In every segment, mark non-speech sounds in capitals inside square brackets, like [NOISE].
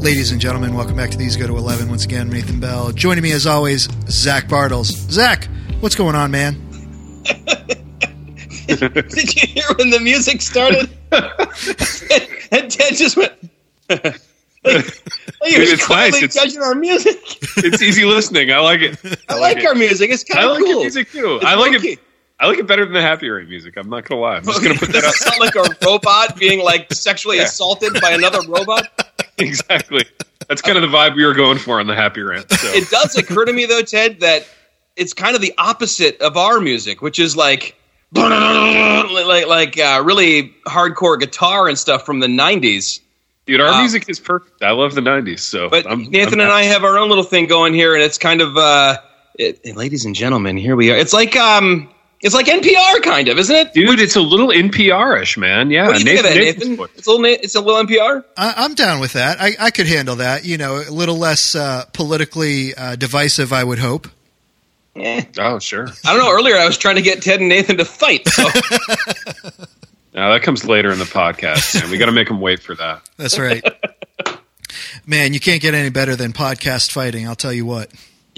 Ladies and gentlemen, welcome back to These Go to 11. Once again, Nathan Bell. Joining me as always, Zach Bartels. Zach, what's going on, man? [LAUGHS] Did you hear when the music started? [LAUGHS] and Ted just went. like, like he was It's nice. quietly It's- judging our music. It's easy listening. I like it. I like our music. It's kind I of like cool. your music too. It's I like funky. it. I like it better than the Happy Rant music. I'm not gonna lie. I'm just gonna put that Does [LAUGHS] it out. sound like a robot being like sexually Yeah. assaulted by another robot? [LAUGHS] exactly. That's kind of the vibe we were going for on the Happy Rant. So. It does occur to me though, Ted, that it's kind of the opposite of our music, which is like like like uh, really hardcore guitar and stuff from the '90s. Dude, our Uh, music is perfect. I love the '90s. So, But I'm, Nathan I'm and I have our own little thing going here, and it's kind of, uh, it, ladies and gentlemen, here we are. It's like, um, it's like NPR, kind of, isn't it? dude, it's a little NPR-ish, man. Yeah, What do you think of that, Nathan's Nathan? It's a little, it's a little NPR. I, I'm down with that. I, I could handle that. You know, a little less uh, politically uh, divisive, I would hope. Eh. Oh, sure. I don't know. Earlier, I was trying to get Ted and Nathan to fight. So [LAUGHS] Now that comes later in the podcast, man. We got to make them wait for that. That's right. Man, you can't get any better than podcast fighting, I'll tell you what.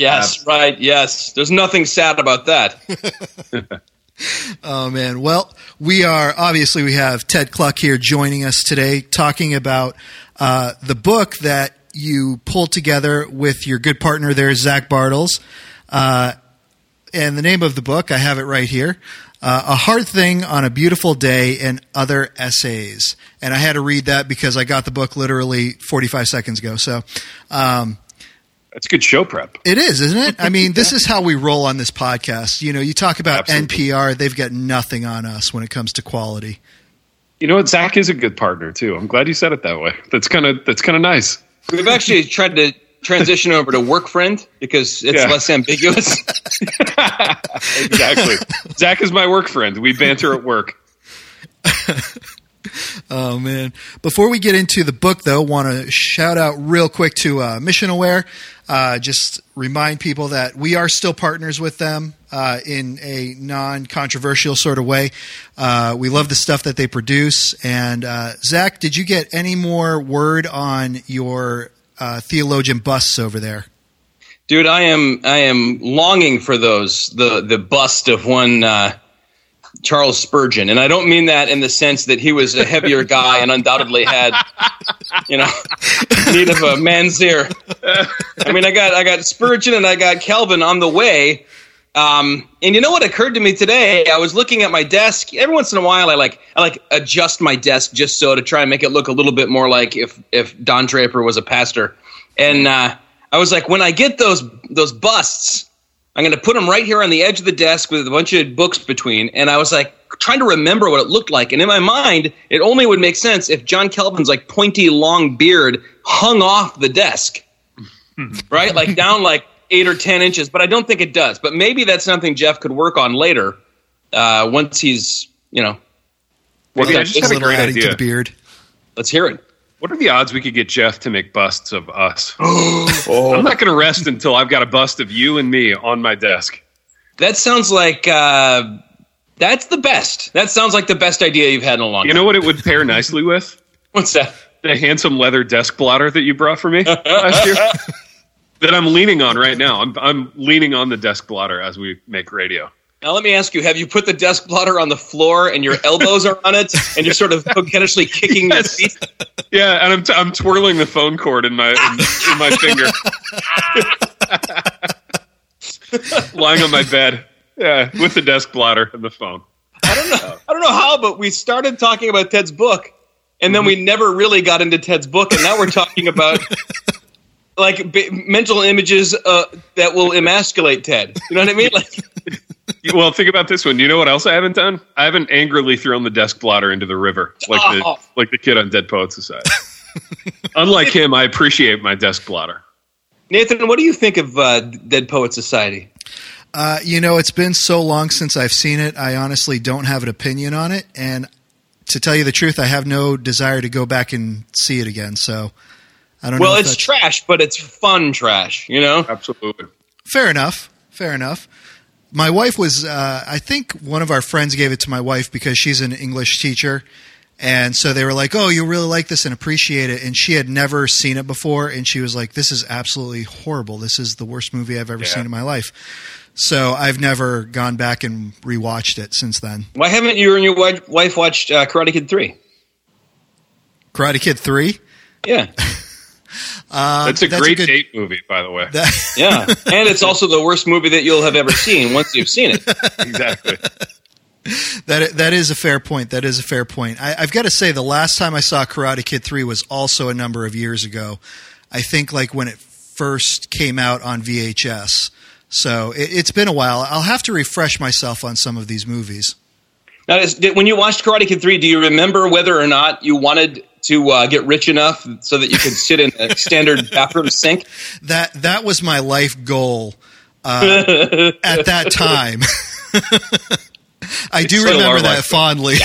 Yes, right, yes. There's nothing sad about that. [LAUGHS] [LAUGHS] Oh man. Well, we are obviously we have Ted Kluck here joining us today, talking about uh, the book that you pulled together with your good partner there, Zach Bartels. Uh, and the name of the book, I have it right here. Uh, a hard thing on a beautiful day and other essays. And I had to read that because I got the book literally 45 seconds ago. So, um, That's good show prep. it is, isn't it? I mean, [LAUGHS] this is how we roll on this podcast. You know, you talk about Absolutely. NPR, they've got nothing on us when it comes to quality. You know what? Zach is a good partner too. I'm glad you said it that way. That's kind of that's kind of nice. We've actually tried to transition over to work friend because it's Yeah. less ambiguous. [LAUGHS] [LAUGHS] exactly. Zach is my work friend. We banter at work. [LAUGHS] Oh man! Before we get into the book, though, want to shout out real quick to uh, Missional Wear. Uh, just remind people that we are still partners with them uh, in a non-controversial sort of way. Uh, we love the stuff that they produce. And uh, Zach, did you get any more word on your uh, theologian busts over there? Dude, I am I am longing for those the the bust of one uh, Charles Spurgeon, and I don't mean that in the sense that he was a heavier [LAUGHS] guy and undoubtedly had you know need of a man's ear. I mean, I got I got Spurgeon and I got Calvin on the way. Um, and you know what occurred to me today? I was looking at my desk. Every once in a while, I like I like adjust my desk just so to try and make it look a little bit more like if if Don Draper was a pastor. And uh, I was like, when I get those those busts, I'm going to put them right here on the edge of the desk with a bunch of books between. And I was like trying to remember what it looked like. And in my mind, it only would make sense if John Calvin's like pointy long beard hung off the desk, [LAUGHS] right? Like down like eight or ten inches. But I don't think it does. But maybe that's something Jeff could work on later uh, once he's you know. Well, Maybe I I just A had a great adding to idea. the beard. Let's hear it. What are the odds we could get Jeff to make busts of us? [GASPS] I'm not going to rest until I've got a bust of you and me on my desk. That sounds like uh, that's the best. That sounds like the best idea you've had in a long time. You time. know what it would pair nicely with? [LAUGHS] What's that? The handsome leather desk blotter that you brought for me last year. [LAUGHS] that I'm leaning on right now. I'm, I'm leaning on the desk blotter as we make radio. Now let me ask you: Have you put the desk blotter on the floor and your elbows are on it, and you're sort of [LAUGHS] coquettishly kicking Yes. your feet? Yeah, and I'm, t- I'm twirling the phone cord in my in, in my finger, [LAUGHS] lying on my bed. Yeah, with the desk blotter and the phone. I don't know. I don't know how, but we started talking about Ted's book, and then we Mm-hmm. never really got into Ted's book, and now we're talking about like b- mental images uh, that will emasculate Ted. You know what I mean? Like, [LAUGHS] Well, think about this one. You know what else I haven't done? I haven't angrily thrown the desk blotter into the river like the Oh. like the kid on Dead Poet Society. [LAUGHS] Unlike him, I appreciate my desk blotter. Nathan, what do you think of uh, Dead Poet Society? Uh, you know, it's been so long since I've seen it. I honestly don't have an opinion on it, and to tell you the truth, I have no desire to go back and see it again. So I don't know. Well, if it's trash, but it's fun trash. You know. Absolutely. fair enough. Fair enough. My wife was. Uh, I think one of our friends gave it to my wife because she's an English teacher, And so they were like, "Oh, you'll really like this and appreciate it." And she had never seen it before, and she was like, "This is absolutely horrible. This is the worst movie I've ever Yeah. seen in my life." So I've never gone back and rewatched it since then. Why haven't you and your wife, watched uh, Karate Kid three? Karate Kid three. Yeah, [LAUGHS] Uh, That's a that's great good- date movie, by the way. that- [LAUGHS] yeah, and it's also the worst movie that you'll have ever seen once you've seen it. [LAUGHS] exactly. That that is a fair point. That is a fair point. I, I've got to say, the last time I saw Karate Kid three was also a number of years ago. I think like when it first came out on VHS. So it, it's been a while. I'll have to refresh myself on some of these movies. Now, when you watched Karate Kid three, do you remember whether or not you wanted to uh, get rich enough so that you could sit in a standard [LAUGHS] bathroom sink? That that was my life goal uh, at that time. [LAUGHS] I do still remember that life goal. fondly.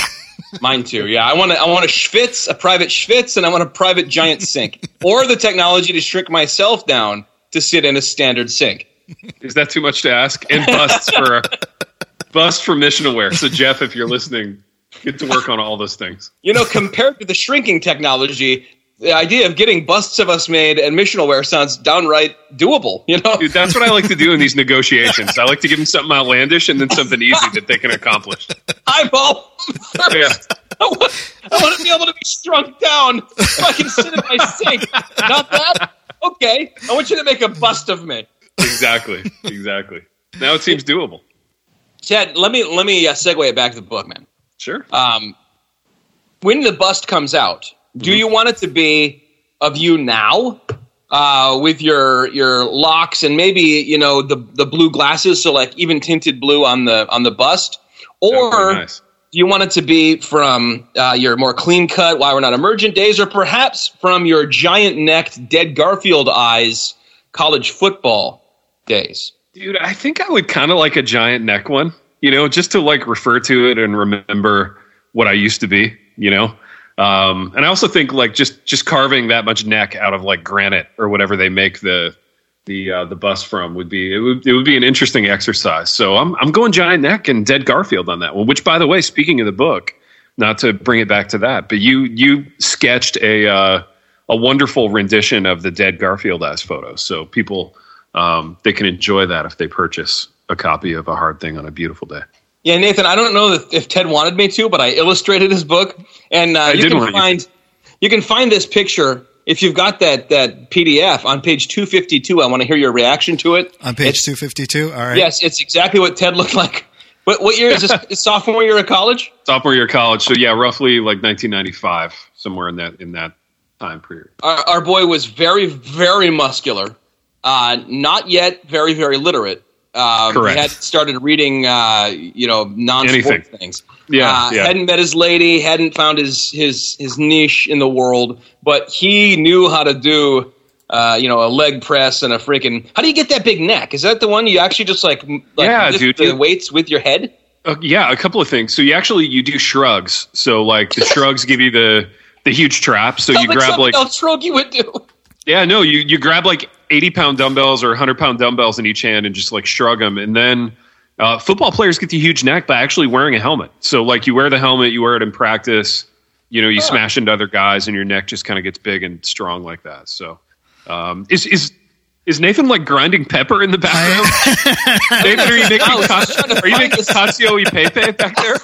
Mine too. Yeah, I want to. I want a schwitz, a private schwitz, and I want a private giant sink, [LAUGHS] or the technology to shrink myself down to sit in a standard sink. Is that too much to ask? And busts for bust for missional wear. So Jeff, if you're listening, get to work on all those things. You know, compared to the shrinking technology, the idea of getting busts of us made and missional wear sounds downright doable. You know, Dude, that's what I like to do in these [LAUGHS] negotiations. I like to give them something outlandish and then something easy that they can accomplish. I'm all. Yeah. I want, I want to be able to be shrunk down so I can sit in my sink. Not that? Okay. I want you to make a bust of me. Exactly. Exactly. Now it seems doable. Chad, let me let me uh, segue it back to the book, man. Sure. Um, when the bust comes out, do Mm-hmm. you want it to be of you now, uh, with your your locks and maybe you know the the blue glasses, so like even tinted blue on the on the bust, or nice. do you want it to be from uh, your more clean cut why we're not emergent days, or perhaps from your giant necked dead Garfield eyes college football days? Dude, I think I would kind of like a giant neck one, you know, just to like refer to it and remember what I used to be, you know. Um, and I also think like just just carving that much neck out of like granite or whatever they make the the uh, the bust from would be it would it would be an interesting exercise. So I'm I'm going giant neck and dead Garfield on that one. Which, by the way, speaking of the book, not to bring it back to that, but you you sketched a uh, a wonderful rendition of the dead Garfield as photo. so people um, they can enjoy that if they purchase a copy of a hard thing on a beautiful day. Yeah, Nathan, I don't know if, if Ted wanted me to, but I illustrated his book, and uh, you can want you find you can find this picture if you've got that that PDF on page two fifty two. I want to hear your reaction to it. On page It's- two fifty two. All right. Yes, it's exactly what Ted looked like. What, what year is this? [LAUGHS] Is sophomore year of college? Sophomore year of college, so yeah, roughly like 1995, somewhere in that in that time period. Our, our boy was very, very muscular. Uh, not yet very, very literate. Um, Correct. He had started reading, uh, you know, non-sport things. Yeah, uh, yeah. Hadn't met his lady. Hadn't found his his his niche in the world. But he knew how to do, uh, you know, a leg press and a freaking. How do you get that big neck? Is that the one you actually just like, like Yeah, lift dude, the weights with your head? Uh, yeah, a couple of things. So you actually you do shrugs. So like the shrugs give you the the huge trap. So [LAUGHS] you grab like else stroke you would do. Yeah, no, you you grab like eighty pound dumbbells or hundred pound dumbbells in each hand and just like shrug them, and then uh, football players get the huge neck by actually wearing a helmet. So like you wear the helmet, you wear it in practice. You know, you smash into other guys, and your neck just kind of gets big and strong like that. So um, is is is Nathan like grinding pepper in the background? [LAUGHS] Nathan, are you making I was ca- just trying to are you making this- Casio Pepe back there?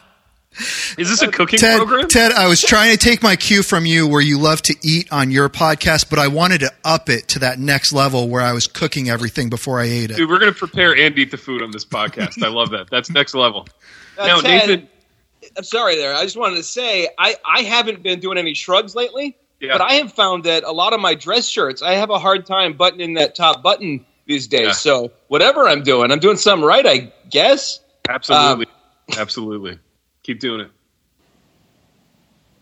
[LAUGHS] [LAUGHS] Is this a cooking Ted, program? Ted, I was trying to take my cue from you where you love to eat on your podcast, but I wanted to up it to that next level where I was cooking everything before I ate it. Dude, we're gonna prepare and eat the food on this podcast. I love that. That's next level. Uh, now, Ted, Nathan, I'm sorry there. I just wanted to say I, I haven't been doing any shrugs lately, Yeah. but I have found that a lot of my dress shirts, I have a hard time buttoning that top button these days. Yeah. So whatever I'm doing, I'm doing something right, I guess. absolutely, Um, absolutely, keep doing it.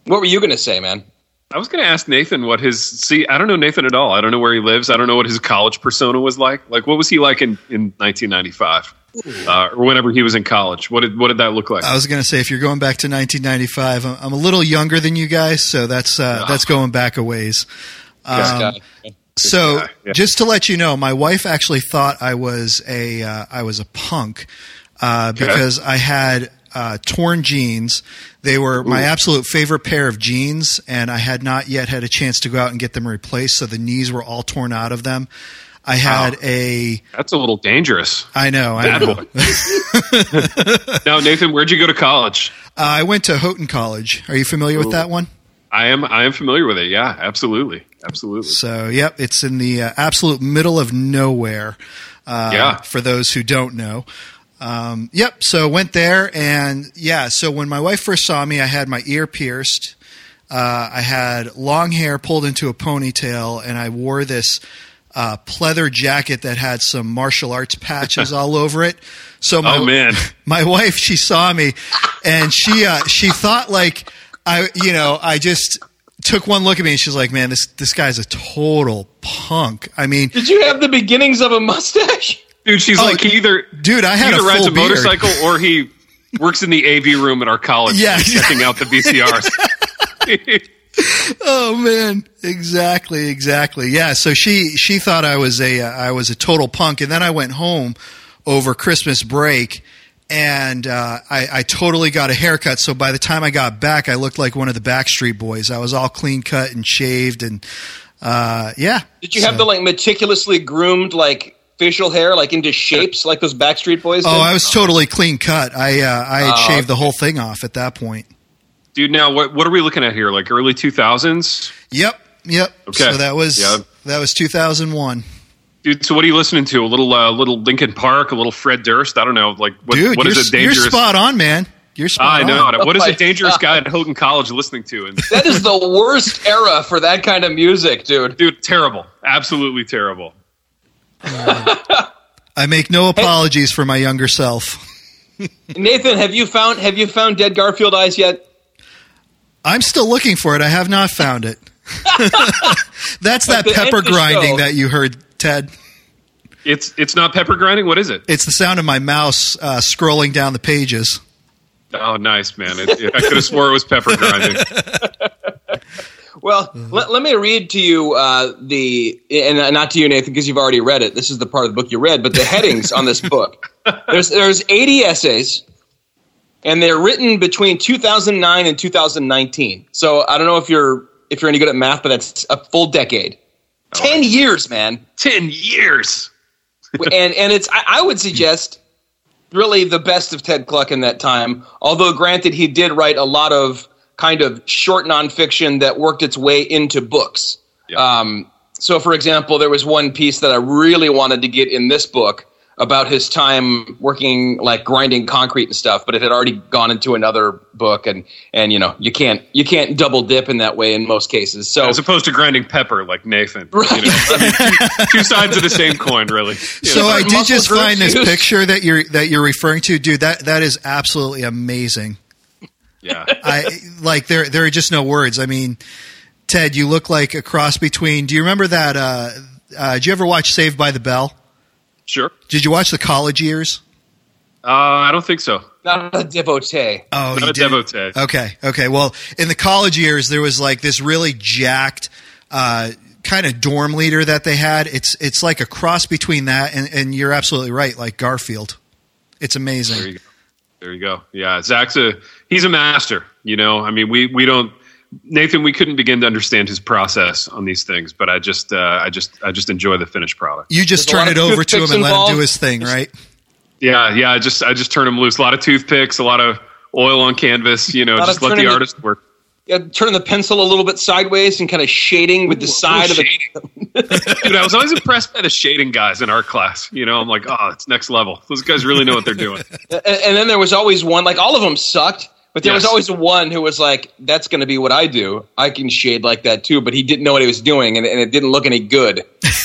What were you going to say, man? I was gonna ask Nathan what his see. I don't know Nathan at all. I don't know where he lives. I don't know what his college persona was like. Like, what was he like in in 1995 uh, or whenever he was in college? What did what did that look like? I was going to say, if you're going back to 1995, I'm, I'm a little younger than you guys, so that's uh, Yeah. that's going back a ways. Um, guy. So, guy, yeah. just to let you know, my wife actually thought I was a uh, I was a punk uh, because I had uh, torn jeans. They were my absolute favorite pair of jeans, and I had not yet had a chance to go out and get them replaced. So the knees were all torn out of them. I had Wow. a. That's a little dangerous. I know. I Bad know. boy. [LAUGHS] now, Nathan, where'd you go to college? Uh, I went to Houghton College. Are you familiar with that one? I am. I am familiar with it. Yeah, absolutely, absolutely. So, yep, it's in the uh, absolute middle of nowhere. Uh, Yeah. For those who don't know. Um, yep. So went there, and yeah. So when my wife first saw me, I had my ear pierced. Uh, I had long hair pulled into a ponytail, and I wore this uh, pleather jacket that had some martial arts patches [LAUGHS] all over it. So my, Oh man, [LAUGHS] my wife she saw me and she uh, she thought like I you know I just took one look at me and she's like man this this guy's a total punk I mean Did you have the beginnings of a mustache? Dude, she's Oh, like he either dude I he had a either rides full a beard motorcycle or he works in the AV room at our college, Yeah. checking out the VCRs. [LAUGHS] oh man exactly exactly yeah so she she thought I was a uh, I was a total punk and then I went home over Christmas break and uh, I, I totally got a haircut. So by the time I got back, I looked like one of the Backstreet Boys. I was all clean cut and shaved, and uh, yeah. Did you have the like meticulously groomed like facial hair like into shapes like those Backstreet Boys? Oh, did? I was totally clean cut. I uh, I had Oh, shaved the whole thing off at that point. Dude, now what what are we looking at here? Like early two thousands, Yep, yep. Okay. So that was Yeah. that was 2001. dude. So what are you listening to? A little uh, little Linkin Park, a little Fred Durst. I don't know. Like what, Dude, what you're, you're spot on, man. You're spot I know. on. What is Oh my a dangerous God. guy at Houghton College listening to? And that is the worst era for that kind of music, dude. dude, terrible, absolutely terrible. I make no apologies for my younger self. [LAUGHS] Nathan, have you found have you found Dead Garfield Eyes yet? I'm still looking for it. I have not found it. [LAUGHS] That's that At the end pepper grinding show- that you heard, Ted. It's it's not pepper grinding. What is it? It's the sound of my mouse uh, scrolling down the pages. Oh, nice man. It, it- I could have swore it was pepper grinding. [LAUGHS] Well, let, let me read to you uh, the and not to you, Nathan, because you've already read it. This is the part of the book you read, but the headings on this book. [LAUGHS] There's there's 80 essays, and they're written between 2009 and 2019. So I don't know if you're if you're any good at math, but that's a full decade. Ten years, man. Ten years. and and it's I, I would suggest really the best of Ted Kluck in that time. Although granted, he did write a lot of kind of short nonfiction that worked its way into books. Yeah. Um, so, for example, there was one piece that I really wanted to get in this book about his time working like grinding concrete and stuff, but it had already gone into another book, and and you know you can't you can't double dip in that way in most cases. So As opposed to grinding pepper like Nathan. Right. You know, I mean, two, two sides of the same coin, really. You So know, I did just groups find this picture that you're that you're referring to, dude. That that is absolutely amazing. Yeah. I like there there are just no words. I mean, Ted, you look like a cross between. Do you remember that? Uh, uh, did you ever watch Saved by the Bell? Sure. Did you watch the college years? Uh, I don't think so. not a devotee. Oh, Not you a didn't? devotee. Okay, okay. Well, in the college years, there was like this really jacked uh, kind of dorm leader that they had. It's it's like a cross between that and, and you're absolutely right, like Garfield. It's There amazing. You go. There you go. Yeah, Zach's a he's a master. You know, I mean, we we don't Nathan. We couldn't begin to understand his process on these things, but I just uh, I just I just enjoy the finished product. You just There's turn it over to him toothpicks and let him do his thing, right? Yeah, yeah. I just I just turn him loose. A lot of toothpicks, a lot of oil on canvas. You know, just let the turning the- artist work. Yeah, turning the pencil a little bit sideways and kind of shading with the side of it. [LAUGHS] Dude, I was always impressed by the shading guys in art class. You know, I'm like, oh, it's next level. Those guys really know what they're doing. And, and then there was always one, like all of them sucked, but there was always one who was like, "That's going to be what I do. I can shade like that too." But he didn't know what he was doing, and, and it didn't look any good. Um,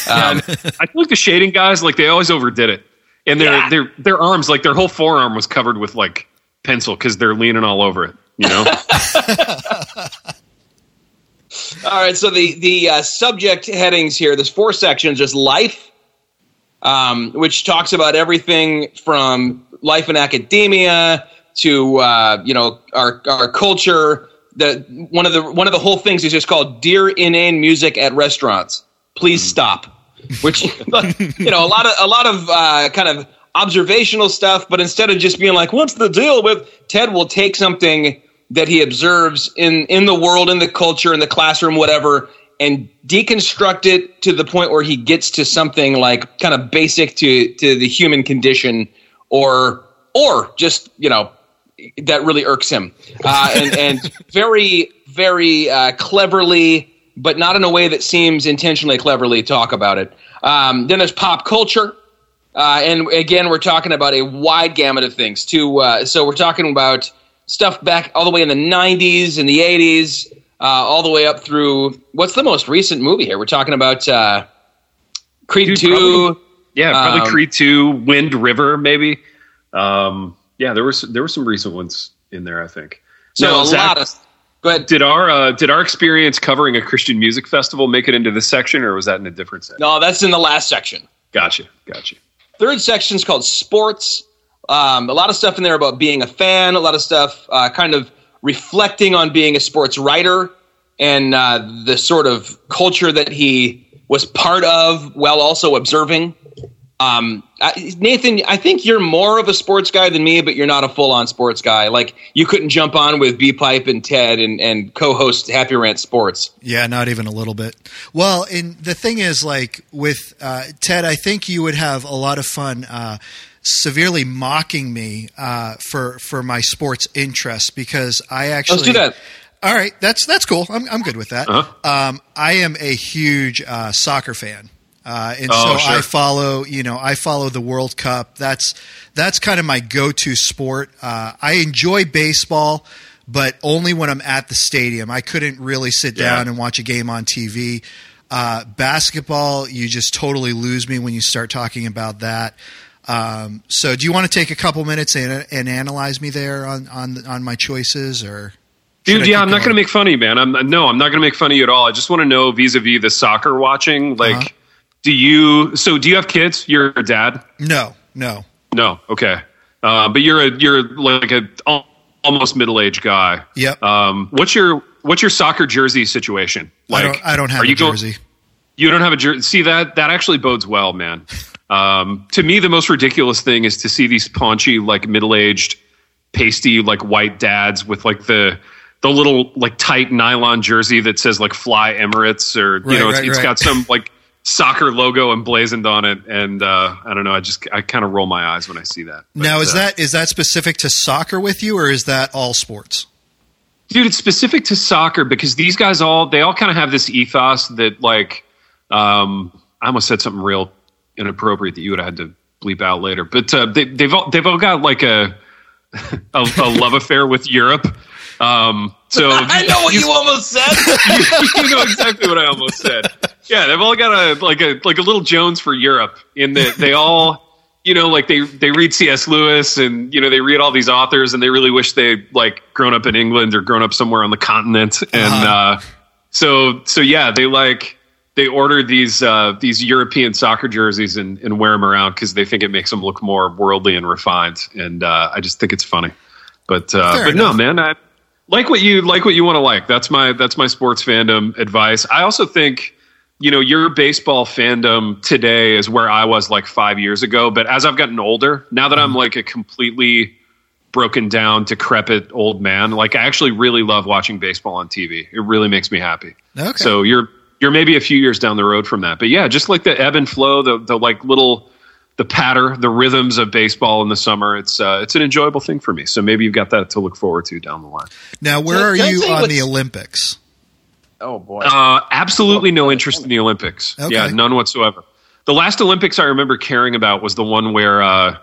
I feel like the shading guys, like they always overdid it, and their Yeah. their their arms, like their whole forearm was covered with like pencil because they're leaning all over it. You know, [LAUGHS] [LAUGHS] all right, so the the uh, subject headings here. There's four sections. There's life, um, which talks about everything from life in academia to uh, you know our our culture. The one of the one of the whole things is just called "Dear Inane Music at Restaurants." Please stop. Which [LAUGHS] you know a lot of a lot of uh, kind of observational stuff, but instead of just being like, "What's the deal with?" Ted will take something that he observes in in the world, in the culture, in the classroom, whatever, and deconstruct it to the point where he gets to something like kind of basic to to the human condition, or or just you know that really irks him, uh, and and very very uh, cleverly, but not in a way that seems intentionally cleverly talk about it. Um, then there's pop culture. Uh, and again, we're talking about a wide gamut of things. Too, uh, so we're talking about stuff back all the way in the '90s and the '80s, uh, all the way up through what's the most recent movie here? We're talking about uh, Creed Dude, Two. probably- Yeah, probably Um, Creed Two, Wind River, maybe. Um, yeah, there was there were some recent ones in there. I think. So Now, a Zach, lot of. Go ahead. Did our uh, did our experience covering a Christian music festival make it into this section, or was that in a different section? No, that's in the last section. Gotcha, gotcha. Third section is called sports. Um, a lot of stuff in there about being a fan. A lot of stuff uh, kind of reflecting on being a sports writer and uh, the sort of culture that he was part of, while also observing. Um, Nathan, I think you're more of a sports guy than me, but you're not a full-on sports guy. Like you couldn't jump on with B Pipe and Ted and, and co-host Happy Rant Sports. Yeah, not even a little bit. Well, and the thing is, like with uh, Ted, I think you would have a lot of fun uh, severely mocking me uh, for for my sports interest because I actually Let's do that. All right, that's that's cool. I'm I'm good with that. Uh-huh. Um, I am a huge uh, soccer fan. Uh, and Oh, so sure. I follow, you know, I follow the World Cup. That's that's kind of my go-to sport. Uh, I enjoy baseball, but only when I'm at the stadium. I couldn't really sit Yeah. down and watch a game on TV. Uh, basketball, you just totally lose me when you start talking about that. Um, so, do you want to take a couple minutes and, and analyze me there on on on my choices, or Dude, yeah, I'm not going? to make fun of you, man. I'm no, I'm not going to make fun of you at all. I just want to know vis-a-vis the soccer watching. Like, Uh-huh. Do you? So, do you have kids? You're a dad? No, no. No. Okay. Uh, but you're a you're like a almost middle-aged guy. Yep. Um, what's your what's your soccer jersey situation? I Like, don't. I don't have are a you going- jersey. You don't have a jersey. See that that actually bodes well, man. Um, to me, the most ridiculous thing is to see these paunchy, like middle-aged, pasty, like white dads with like the the little like tight nylon jersey that says like "Fly Emirates" or you Right, know, it's, right, it's right. got some like soccer logo emblazoned on it, and uh, I don't know. I just I kind of roll my eyes when I see that. But, Now, is uh, that is that specific to soccer with you, or is that all sports? dude it's specific to soccer because these guys all they all kind of have this ethos that like um i almost said something real inappropriate that you would have had to bleep out later but uh, they, they've all they've all got like a [LAUGHS] a, a love affair with europe um [LAUGHS] so I know what these- you almost said. [LAUGHS] you know exactly what I almost said. Yeah, they've all got a like a like a little Jones for Europe in that they all you know like they they read C.S. Lewis and you know they read all these authors and they really wish they like grown up in England or grown up somewhere on the continent and Uh-huh. uh, so so yeah they like they order these uh, these European soccer jerseys and, and wear them around because they think it makes them look more worldly and refined and uh, I just think it's funny. But uh, but no man I like what you like what you want to like. That's my that's my sports fandom advice. I also think you know your baseball fandom today is where I was like five years ago. But as I've gotten older, now that Mm-hmm. I'm like a completely broken down, decrepit old man, like I actually really love watching baseball on TV. It really makes me happy. Okay. So you're you're maybe a few years down the road from that, but yeah, just like the ebb and flow, the the like little the patter, the rhythms of baseball in the summer. It's uh, it's an enjoyable thing for me. So maybe you've got that to look forward to down the line. Now, where Can I- are you on the Olympics? Oh boy. Uh, absolutely no interest in the Olympics. Okay. Yeah, none whatsoever. The last Olympics I remember caring about was the one where uh,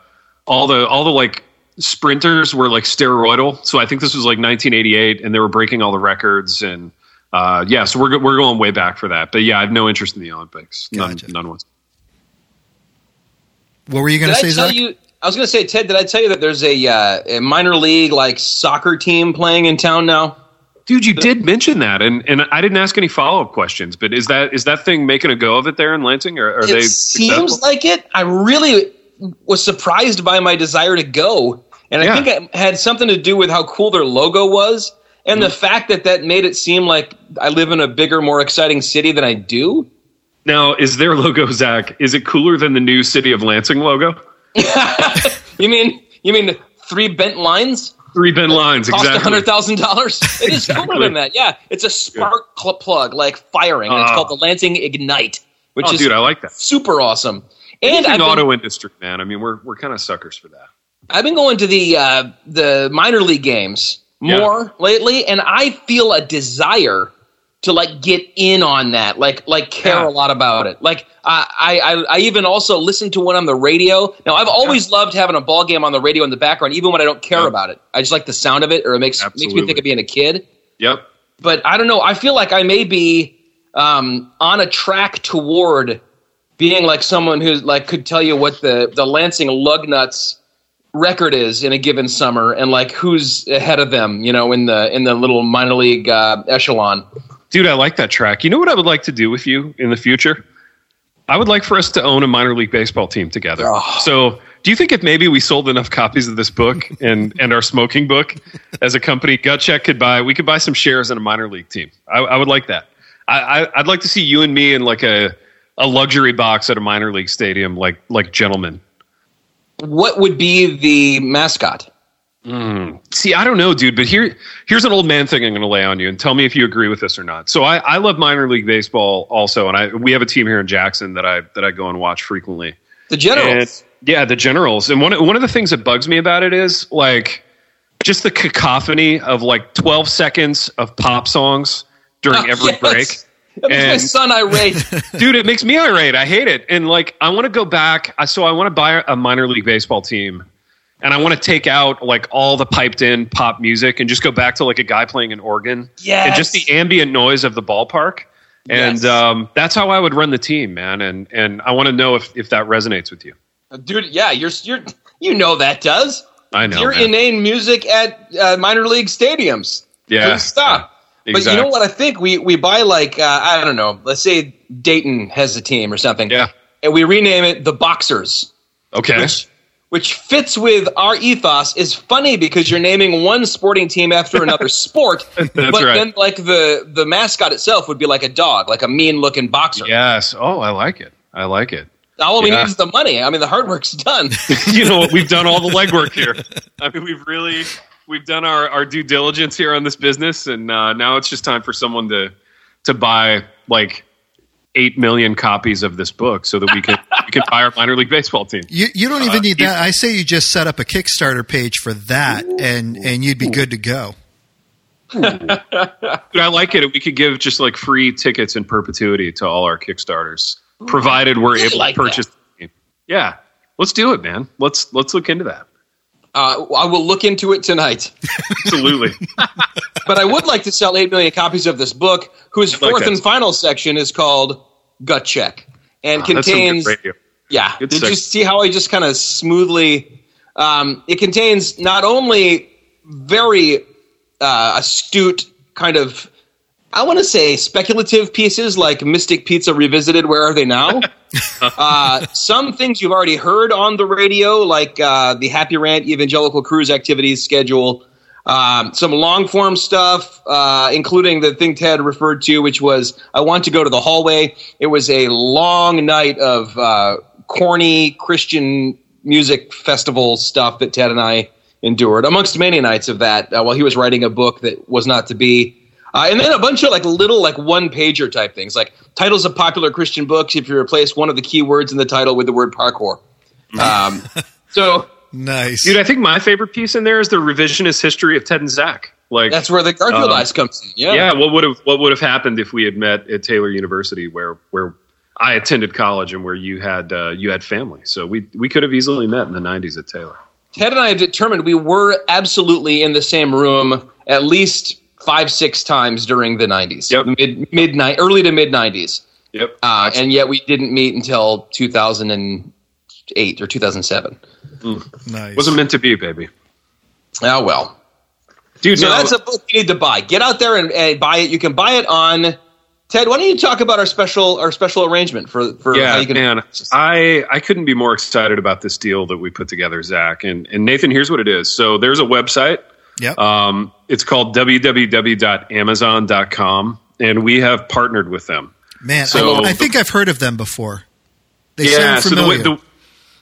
all the all the like sprinters were like steroidal. So I think this was like 1988, and they were breaking all the records. And uh, yeah, so we're we're going way back for that. But yeah, I have no interest in the Olympics. None, Gotcha. none whatsoever. What were you going Did to I say, tell Zach? you? I was going to say, Ted. Did I tell you that there's a, uh, a minor league like soccer team playing in town now? Dude, you did mention that, and, and I didn't ask any follow up questions. But is that is that thing making a go of it there in Lansing? Or are it they seems successful? like it. I really was surprised by my desire to go, and I Yeah. think it had something to do with how cool their logo was, and Mm-hmm. the fact that that made it seem like I live in a bigger, more exciting city than I do. Now is their logo, Zach? Is it cooler than the new City of Lansing logo? [LAUGHS] you mean you mean three bent lines? Three bent lines, Cost exactly. hundred thousand dollars. It is cooler than that. Yeah, it's a spark cl- plug like firing. and it's Ah. called the Lansing Ignite, which Oh, is dude, I like that. super awesome. And Anything I've been, auto industry, man. I mean, we're we're kind of suckers for that. I've been going to the uh, the minor league games Yeah. more lately, and I feel a desire to like get in on that, like like care Yeah. a lot about it. Like I, I I even also listen to one on the radio. Now I've always loved having a ball game on the radio in the background, even when I don't care Yeah. about it. I just like the sound of it, or it makes makes me think of being a kid. Yep. But I don't know. I feel like I may be um, on a track toward being like someone who like could tell you what the the Lansing Lugnuts record is in a given summer and like who's ahead of them, you know, in the in the little minor league uh, echelon. Dude, I like that track. You know what I would like to do with you in the future? I would like for us to own a minor league baseball team together. Oh. So, do you think if maybe we sold enough copies of this book [LAUGHS] and and our smoking book as a company, Gut Check could buy we could buy some shares in a minor league team? I, I would like that. I, I I'd like to see you and me in like a a luxury box at a minor league stadium, like like gentlemen. What would be the mascot? Mm. See, I don't know, dude, but here here's an old man thing I'm going to lay on you, and tell me if you agree with this or not. So I, I love minor league baseball also, and I we have a team here in Jackson that I that I go and watch frequently. The Generals. And, yeah, the Generals. And one one of the things that bugs me about it is like just the cacophony of like 12 seconds of pop songs during Oh, every yes. break. That makes my And- son irate. [LAUGHS] [LAUGHS] Dude, it makes me irate. I hate it. And like, I want to go back. So I want to buy a minor league baseball team, and I want to take out like all the piped in pop music and just go back to like a guy playing an organ Yes. and just the ambient noise of the ballpark. And Yes. um, that's how I would run the team, man. And and I want to know if if that resonates with you. Dude, yeah, you're you're you know that does. I know. You're man. inane music at uh, minor league stadiums. Yeah. Good stuff. But you know what? I think we we buy like uh, I don't know. Let's say Dayton has a team or something. Yeah. And we rename it the Boxers, Okay. which which fits with our ethos. Is funny because you're naming one sporting team after [LAUGHS] another sport. That's but right. then like the the mascot itself would be like a dog, like a mean looking boxer. Yes. Oh, I like it. I like it. All we Yeah. need is the money. I mean, the hard work's done. [LAUGHS] you know what? We've done all the legwork here. I mean, we've really we've done our, our due diligence here on this business, and uh, now it's just time for someone to to buy like eight million copies of this book so that we can we can buy our minor league baseball team. You, you don't Uh, even need that. I say you just set up a Kickstarter page for that, and and you'd be good to go. Dude, I like it. We could give just like free tickets in perpetuity to all our Kickstarters, provided we're really able like to purchase. the. Yeah, let's do it, man. Let's let's look into that. Uh, I will look into it tonight. Absolutely. [LAUGHS] [LAUGHS] But I would like to sell 8 million copies of this book, whose fourth that. and final section is called Gut Check and some good contains. Yeah. Good Did you see how I just kind of smoothly. Um, it contains not only very uh, astute kind of. I want to say speculative pieces like Mystic Pizza Revisited, Where Are They Now? [LAUGHS] uh, some things you've already heard on the radio, like uh, the Happy Rant Evangelical Cruise activities schedule. Um, some long form stuff, uh, including the thing Ted referred to, which was I want to go to the hallway. It was a long night of uh, corny Christian music festival stuff that Ted and I endured, amongst many nights of that, uh, while he was writing a book that was not to be. Uh, and then a bunch of like little like one pager type things, like titles of popular Christian books. If you replace one of the key words in the title with the word parkour, um, so Nice. Dude, I think my favorite piece in there is the revisionist history of Ted and Zach. Like, that's where the Garfield Um, eyes comes in. Yeah, yeah, what would have what would have happened if we had met at Taylor University, where where I attended college and where you had uh, you had family. So we we could have easily met in the '90s at Taylor. Ted and I have determined we were absolutely in the same room at least five, six times during the '90s. Yep. mid midnight, early to mid '90s, Yep. uh, and yet we didn't meet until 2008 or 2007. nice. Wasn't meant to be, baby. Oh well. Dude, So no, that's a book you need to buy. Get out there and, and buy it. You can buy it on. Ted, why don't you talk about our special our special arrangement for for how yeah, you can man. I I couldn't be more excited about this deal that we put together, Zach. And and Nathan, here's what it is. So there's a website. Yeah. Um, it's called www.amazon.com, and we have partnered with them. Man, so- I, I think I've heard of them before. They yeah, sound so the way familiar. the,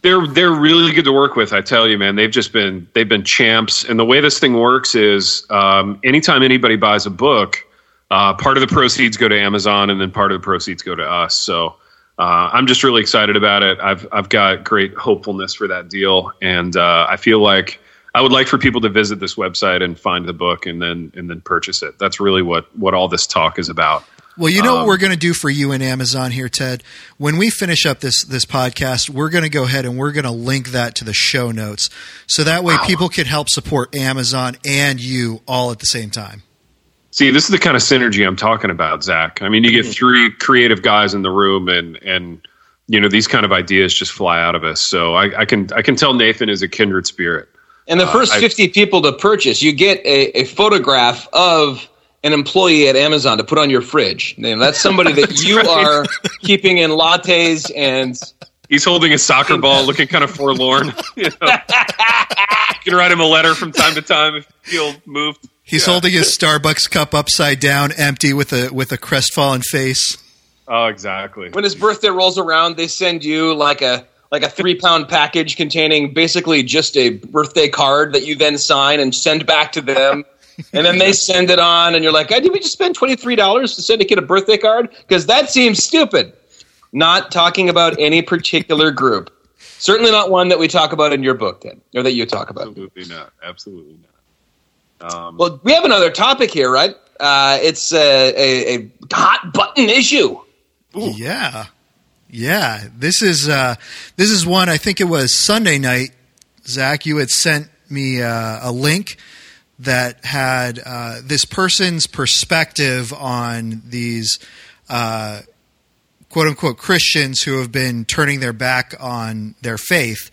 They're they're really good to work with. I tell you, man. They've just been they've been champs. And the way this thing works is, um, anytime anybody buys a book, uh, part of the proceeds go to Amazon, and then part of the proceeds go to us. So uh, I'm just really excited about it. I've I've got great hopefulness for that deal, and uh, I feel like I would like for people to visit this website and find the book, and then and then purchase it. That's really what what all this talk is about. Well, you know um, what we're going to do for you and Amazon here, Ted. When we finish up this this podcast, we're going to go ahead and we're going to link that to the show notes, so that way wow. people can help support Amazon and you all at the same time. See, this is the kind of synergy I'm talking about, Zach. I mean, you get mm-hmm. three creative guys in the room, and and you know these kind of ideas just fly out of us. So I, I can I can tell Nathan is a kindred spirit. And the uh, first uh, 50 people to purchase, you get a, a photograph of an employee at Amazon to put on your fridge. And that's somebody that [LAUGHS] that's you right. are keeping in lattes and. He's holding a soccer ball, looking kind of forlorn. [LAUGHS] You, know? [LAUGHS] you can write him a letter from time to time if you feel moved. He's yeah. holding his Starbucks cup upside down, empty, with a with a crestfallen face. Oh, exactly. When his birthday rolls around, they send you like a like a three pound package containing basically just a birthday card that you then sign and send back to them and then they send it on, and you're like, did we just spend twenty three dollars to send a kid a birthday card? Because that seems stupid. Not talking about any particular group. Certainly not one that we talk about in your book, then, or that you talk about. Absolutely not. Absolutely not. Um, well, we have another topic here, right? Uh, it's a, a, a, hot button issue. Ooh. Yeah, yeah. This is uh, this is one. I think it was Sunday night. Zach, you had sent me uh, a link that had uh, this person's perspective on these uh, quote unquote Christians who have been turning their back on their faith.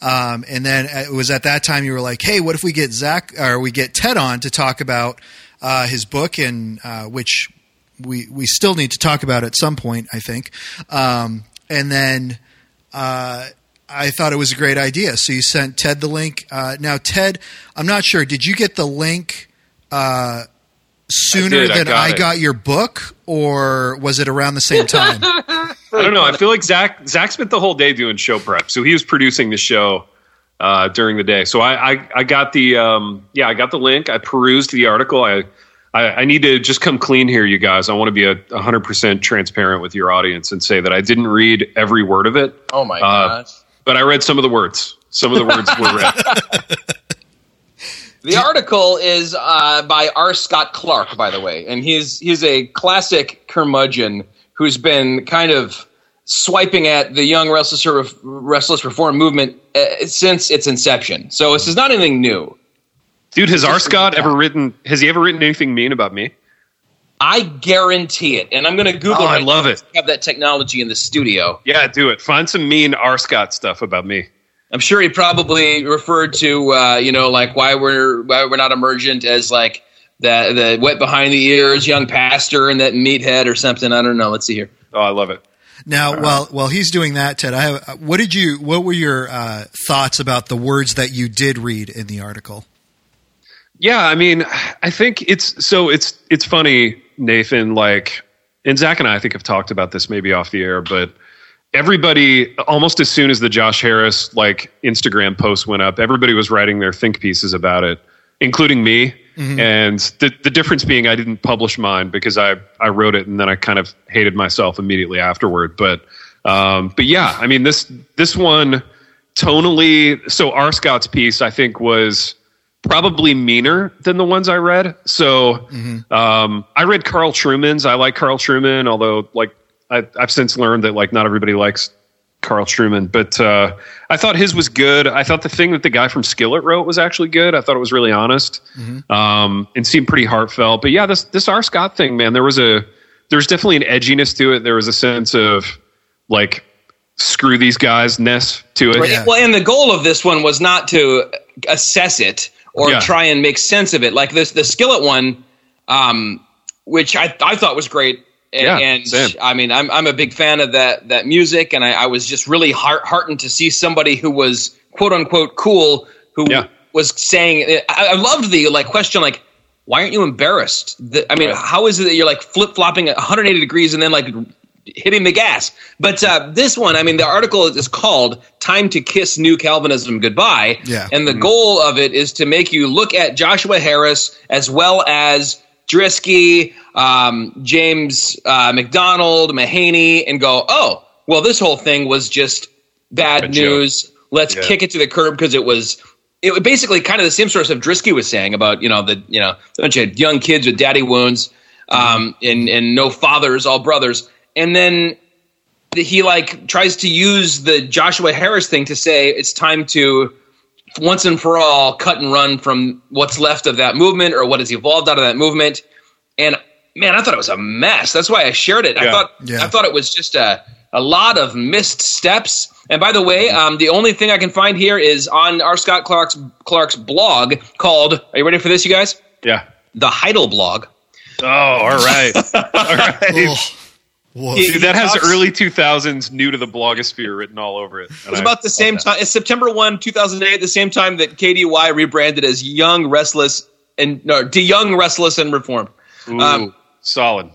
Um, and then it was at that time you were like, "Hey, what if we get Zach or we get Ted on to talk about uh, his book, and uh, which we we still need to talk about at some point, I think." Um, and then uh, I thought it was a great idea. So you sent Ted the link. Uh, now, Ted, I'm not sure. Did you get the link uh, sooner I than I got, I got, your book, or was it around the same time? [LAUGHS] I don't know. I feel like Zach Zach spent the whole day doing show prep, so he was producing the show uh, during the day. So I I, I got the um, yeah I got the link. I perused the article. I I, I, need to just come clean here, you guys. I want to be a 100% transparent with your audience and say that I didn't read every word of it. Oh my uh, gosh but I read some of the words. Some of the words were read. [LAUGHS] The article is uh, by R. Scott Clark, by the way, and he's he's a classic curmudgeon who's been kind of swiping at the young restless restless reform movement uh, since its inception. So this is not anything new. Dude, has R. Scott ever written? Has he ever written anything mean about me? I guarantee it, and I'm going to Google. Oh, I love it. Have that technology in the studio. Yeah, do it. Find some mean R. Scott stuff about me. I'm sure he probably referred to, uh, you know, like why we're why we're not emergent as like the the wet behind the ears young pastor and that meathead or something. I don't know. Let's see here. Oh, I love it. Now, while while he's doing that, Ted, I have, what did you? What were your uh, thoughts about the words that you did read in the article? Yeah, I mean, I think it's so it's it's funny Nathan, like, and Zach and I, I think have talked about this maybe off the air, but everybody almost as soon as the Josh Harris like Instagram post went up, everybody was writing their think pieces about it, including me. Mm-hmm. And the the difference being I didn't publish mine because I I wrote it and then I kind of hated myself immediately afterward. But um, but yeah, I mean this this one tonally. So R. Scott's piece I think was probably meaner than the ones I read. So mm-hmm. um, I read Carl Trueman's. I like Carl Trueman, although like I, have since learned that like not everybody likes Carl Trueman. But uh, I thought his was good. I thought the thing that the guy from Skillet wrote was actually good. I thought it was really honest mm-hmm. um, and seemed pretty heartfelt. But yeah, this this R. Scott thing, man, there was a there was definitely an edginess to it. There was a sense of like screw these guys ness to it. Right. Well, and the goal of this one was not to assess it or yeah. try and make sense of it. Like this, the Skillet one, um, which I, I thought was great. And, yeah, and I mean, I'm, I'm a big fan of that, that music. And I, I was just really heart, heartened to see somebody who was quote unquote cool, who yeah. was saying, I, I loved the like question, like, why aren't you embarrassed? The, I mean, right. how is it that you're like flip flopping 180 degrees and then like hitting the gas. But uh, this one, I mean, the article is called "Time to Kiss New Calvinism Goodbye," Yeah. and the goal of it is to make you look at Joshua Harris as well as Drisky, um, James uh, MacDonald, Mahaney, and go, "Oh, well, this whole thing was just bad joke. news. Let's Yeah. kick it to the curb because it was." It was basically kind of the same sort of stuff Drisky was saying about you know the you know a bunch of young kids with daddy wounds um, and and no fathers, all brothers, and then he like tries to use the Joshua Harris thing to say it's time to once and for all cut and run from what's left of that movement or what has evolved out of that movement. And man, I thought it was a mess. That's why I shared it. I thought Yeah. I thought it was just a a lot of missed steps. And by the way, um, the only thing I can find here is on R. Scott Clark's Clark's blog called. Are you ready for this, you guys? Yeah. The Heidelblog. Oh, all right. [LAUGHS] all right. Whoa. Dude, that has talks- early 2000s new to the blogosphere written all over it. It was about the same time. It's September 1, 2008, the same time that KDY rebranded as Young, Restless, and no, DeYoung, Restless, and Reformed. Ooh, um, solid.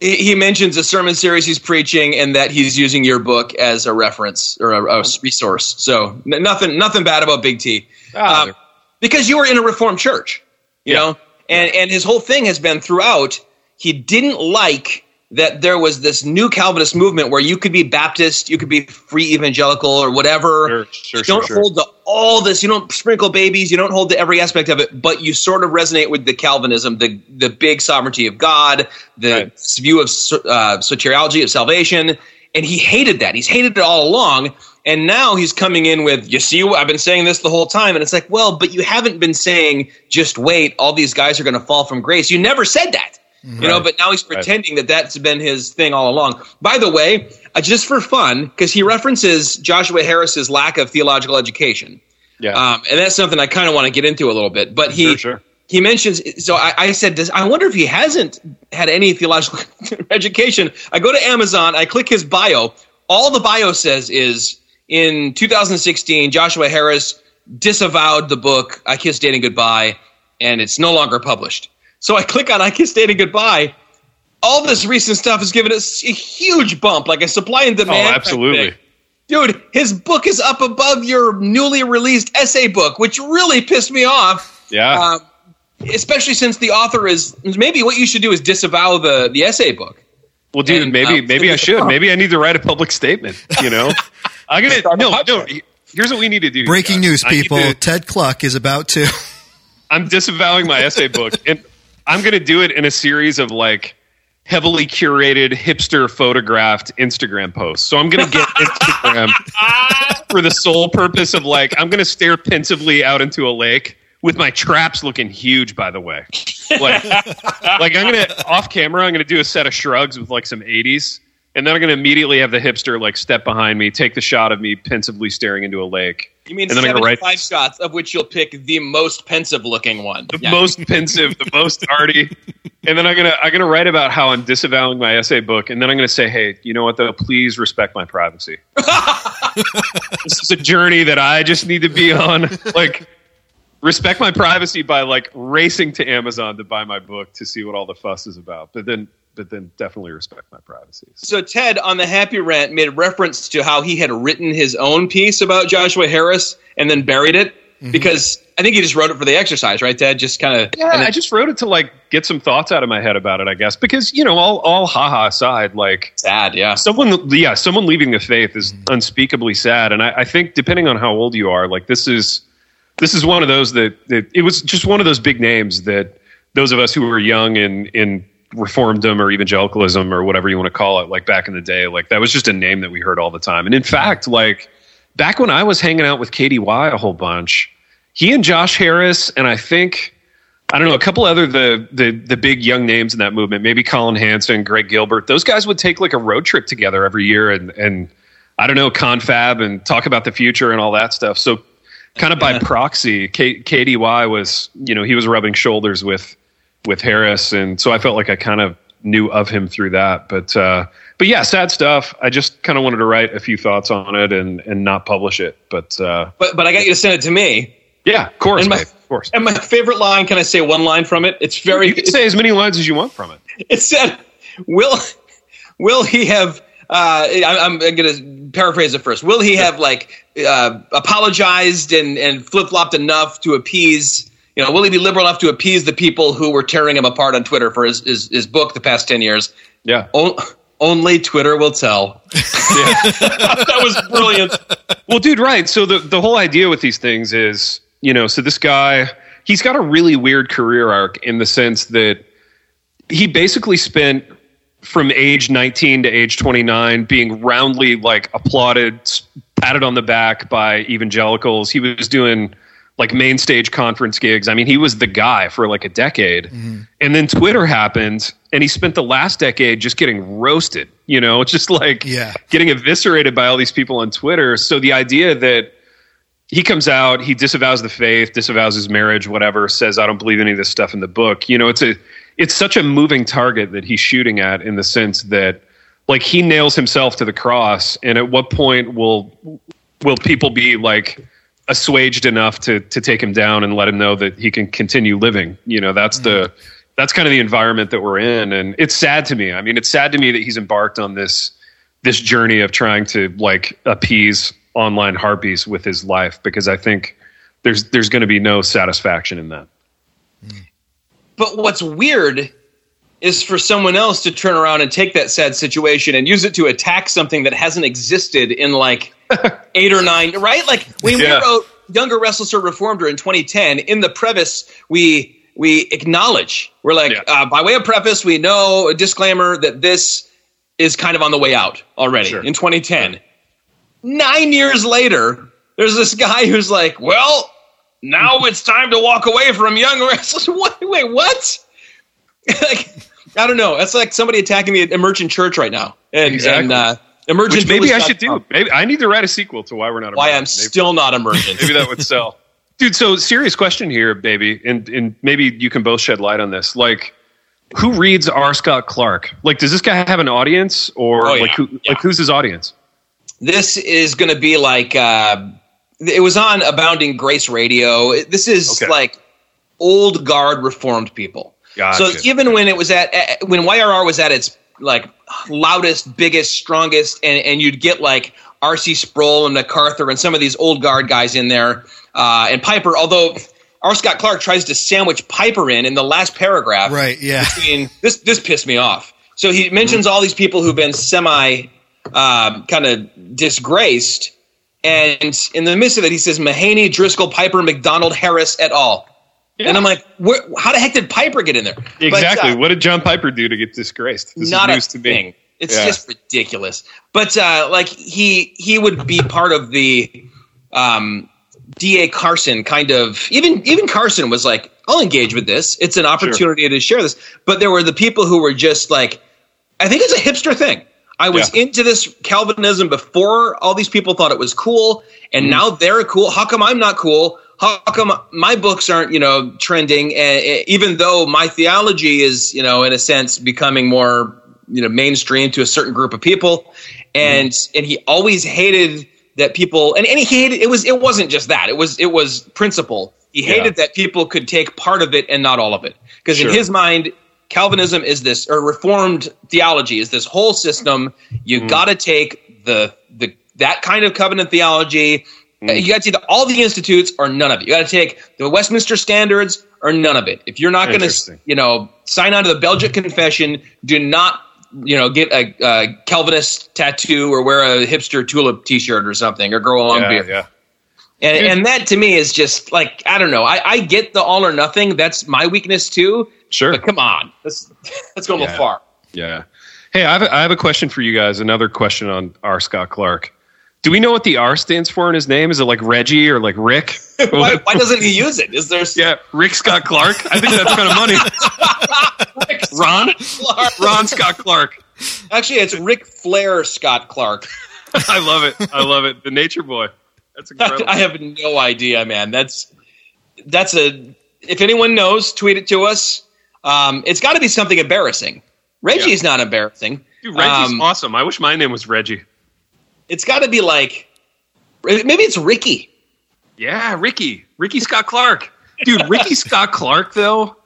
He, he mentions a sermon series he's preaching and that he's using your book as a reference or a, a resource. So n- nothing, nothing bad about Big T. Ah, Um, because you were in a Reformed church, you Yeah. know, and and his whole thing has been throughout. He didn't like that there was this new Calvinist movement where you could be Baptist, you could be free evangelical or whatever. Sure, sure, you don't sure. hold to all this. You don't sprinkle babies. You don't hold to every aspect of it, but you sort of resonate with the Calvinism, the the big sovereignty of God, the Right. view of uh, soteriology of salvation, and he hated that. He's hated it all along. And now he's coming in with, you see, I've been saying this the whole time. And it's like, well, but you haven't been saying, just wait, all these guys are going to fall from grace. You never said that. You know, but now he's Right. pretending that that's been his thing all along. By the way, uh, just for fun, because he references Joshua Harris's lack of theological education. Yeah. Um, and that's something I kind of want to get into a little bit. But he Sure, sure. he mentions. So I, I said, does, I wonder if he hasn't had any theological [LAUGHS] education. I go to Amazon, I click his bio. All the bio says is in 2016, Joshua Harris disavowed the book "I Kissed Dating Goodbye," and it's no longer published. So I click on "I Kiss Dating Goodbye." All this recent stuff has given us a huge bump, like a supply and Oh, demand. type absolutely. Dude, his book is up above your newly released essay book, which really pissed me off. Yeah. Um, especially since the author is maybe what you should do is disavow the the essay book. well, dude, and, maybe um, maybe I should. [LAUGHS] Maybe I need to write a public statement. You know, [LAUGHS] I'm gonna Start a no no. Here's what we need to do. Breaking guys. news, people. to- Ted Kluck is about to. I'm disavowing my essay book, [LAUGHS] and I'm going to do it in a series of like heavily curated, hipster photographed Instagram posts. So I'm going to get [LAUGHS] Instagram for the sole purpose of like I'm going to stare pensively out into a lake with my traps looking huge. By the way, like like I'm going to off camera, I'm going to do a set of shrugs with like some 80s. And then I'm going to immediately have the hipster like step behind me, take the shot of me pensively staring into a lake. You mean And then I'm gonna seventy-five write- shots, of which you'll pick the most pensive looking one. the Yeah. most pensive, the most arty. [LAUGHS] And then I'm gonna I'm gonna write about how I'm disavowing my essay book, and then I'm gonna say, hey, you know what though? Please respect my privacy. [LAUGHS] this is a journey that I just need to be on. [LAUGHS] Like, respect my privacy by like racing to Amazon to buy my book to see what all the fuss is about. But then, but then definitely respect my privacy. So Ted on the Happy Rant made reference to how he had written his own piece about Joshua Harris and then buried it mm-hmm. because I think he just wrote it for the exercise, right, Ted? Just kind of Yeah, I just wrote it to like get some thoughts out of my head about it, I guess, because you know, all all haha aside, like sad, yeah. someone yeah someone leaving the faith is mm-hmm. unspeakably sad and I, I think depending on how old you are like this is this is one of those that, that it was just one of those big names that those of us who were young in in reformedom or evangelicalism or whatever you want to call it like back in the day like that was just a name that we heard all the time and in fact like back when i was hanging out with kdy a whole bunch he and josh harris and i think I don't know, a couple other the the the big young names in that movement, maybe Collin Hansen, Greg Gilbert. Those guys would take like a road trip together every year and and I don't know, confab and talk about the future and all that stuff. So kind of by [LAUGHS] proxy, K, KDY was, you know, he was rubbing shoulders with with Harris and so I felt like I kind of knew of him through that. But uh but yeah, sad stuff. I just kind of wanted to write a few thoughts on it and and not publish it. But uh But but I got you to send it to me. yeah, of course, And my- Dave, of course. And my favorite line, can I say one line from it? It's very you can say as many lines as you want from it. it said, "Will will he have uh, I, I'm going to paraphrase it first. Will he have like uh, apologized and and flip flopped enough to appease? You know, will he be liberal enough to appease the people who were tearing him apart on Twitter for his his, his book the past ten years? Yeah. O- only Twitter will tell. [LAUGHS] that was brilliant. Well, dude, right. So the the whole idea with these things is, you know, so this guy, he's got a really weird career arc in the sense that he basically spent from age 19 to age 29 being roundly like applauded, patted on the back by evangelicals. He was doing like main stage conference gigs. I mean, he was the guy for like a decade. Mm-hmm. And then Twitter happened and he spent the last decade just getting roasted, you know, it's [LAUGHS] just like Yeah. getting eviscerated by all these people on Twitter. So the idea that he comes out, he disavows the faith, disavows his marriage, whatever, says I don't believe any of this stuff in the book. You know, it's a it's such a moving target that he's shooting at in the sense that like he nails himself to the cross and at what point will will people be like assuaged enough to to take him down and let him know that he can continue living. You know that's the mm-hmm. that's kind of the environment that we're in. And it's sad to me. I mean it's sad to me that he's embarked on this this journey of trying to like appease online harpies with his life because i think there's there's going to be no satisfaction in that. But what's weird is for someone else to turn around and take that sad situation and use it to attack something that hasn't existed in like [LAUGHS] eight or nine, right? Like when Yeah. we wrote Younger, Reformed her in 2010, in the preface, we we acknowledge we're like Yeah. uh, by way of preface, we know a disclaimer that this is kind of on the way out already Sure. in 2010. Nine years later, there's this guy who's like, well, now it's time to walk away from young restless. [LAUGHS] What? Wait, what? [LAUGHS] like, I don't know. That's like somebody attacking the emergent church right now. And, Exactly. and uh, emergent. which maybe i should do maybe i need to write a sequel to why we're not Why Emergent. I'm Maybe- still not emergent. maybe that would [LAUGHS] sell dude so serious question here baby and and maybe you can both shed light on this like who reads r scott clark like does this guy have an audience or Oh, yeah. like who Yeah. like who's his audience this is going to be like uh, it was on Abounding Grace Radio. This is Okay. like old guard reformed people. Gotcha. So even when it was at when YRR was at its like loudest, biggest, strongest, and, and you'd get like R.C. Sproul and MacArthur and some of these old guard guys in there, uh, and Piper. Although R. Scott Clark tries to sandwich Piper in in the last paragraph, Right, yeah. between this this pissed me off. So he mentions all these people who've been semi um, kind of disgraced, and in the midst of it, he says Mahaney, Driscoll, Piper, MacDonald, Harris, et al. And I'm like, where, how the heck did Piper get in there? But, exactly uh, what did john piper do to get disgraced this not is a to thing. me It's Yeah. just ridiculous. But uh, like he he would be part of the um, D.A. Carson kind of even even Carson was like, I'll engage with this. It's an opportunity to share this. But there were the people who were just like, I think it's a hipster thing. I was Yeah. into this Calvinism before all these people thought it was cool, Mm. and now they're cool. How come I'm not cool? How come my books aren't, you know, trending? And even though my theology is, you know, in a sense, becoming more, you know, mainstream to a certain group of people, and mm-hmm. and he always hated that people, and, and he hated it was it wasn't just that it was it was principle. He hated that people could take part of it and not all of it, because Sure. in his mind, Calvinism is this, or Reformed theology is this whole system. You mm. got to take the the that kind of covenant theology. Uh, You got to take all the institutes or none of it. You got to take the Westminster Standards or none of it. If you're not going to, you know, sign on to the Belgic Confession, do not, you know, get a, a Calvinist tattoo or wear a hipster tulip T-shirt or something or grow a long yeah, beard. yeah. And, and that to me is just like I don't know. I, I get the all or nothing. That's my weakness too. Sure. But come on, let's let's go a little far. Yeah. Hey, I have, a, I have a question for you guys. Another question on R. Scott Clark. Do we know what the R stands for in his name? Is it like Reggie or like Rick? [LAUGHS] Why, why doesn't he use it? Is there yeah, Rick Scott Clark. I think that's kind of money. [LAUGHS] Ron, Clark? Ron Scott Clark. Actually, it's Rick Flair Scott Clark. [LAUGHS] I love it. I love it. The Nature Boy. That's incredible. I have no idea, man. That's that's a. If anyone knows, tweet it to us. Um, it's got to be something embarrassing. Reggie's not embarrassing. Dude, Reggie's Um, awesome. I wish my name was Reggie. It's got to be like maybe it's Ricky. Yeah, Ricky. Ricky Scott Clark. Dude, Ricky [LAUGHS] Scott Clark though,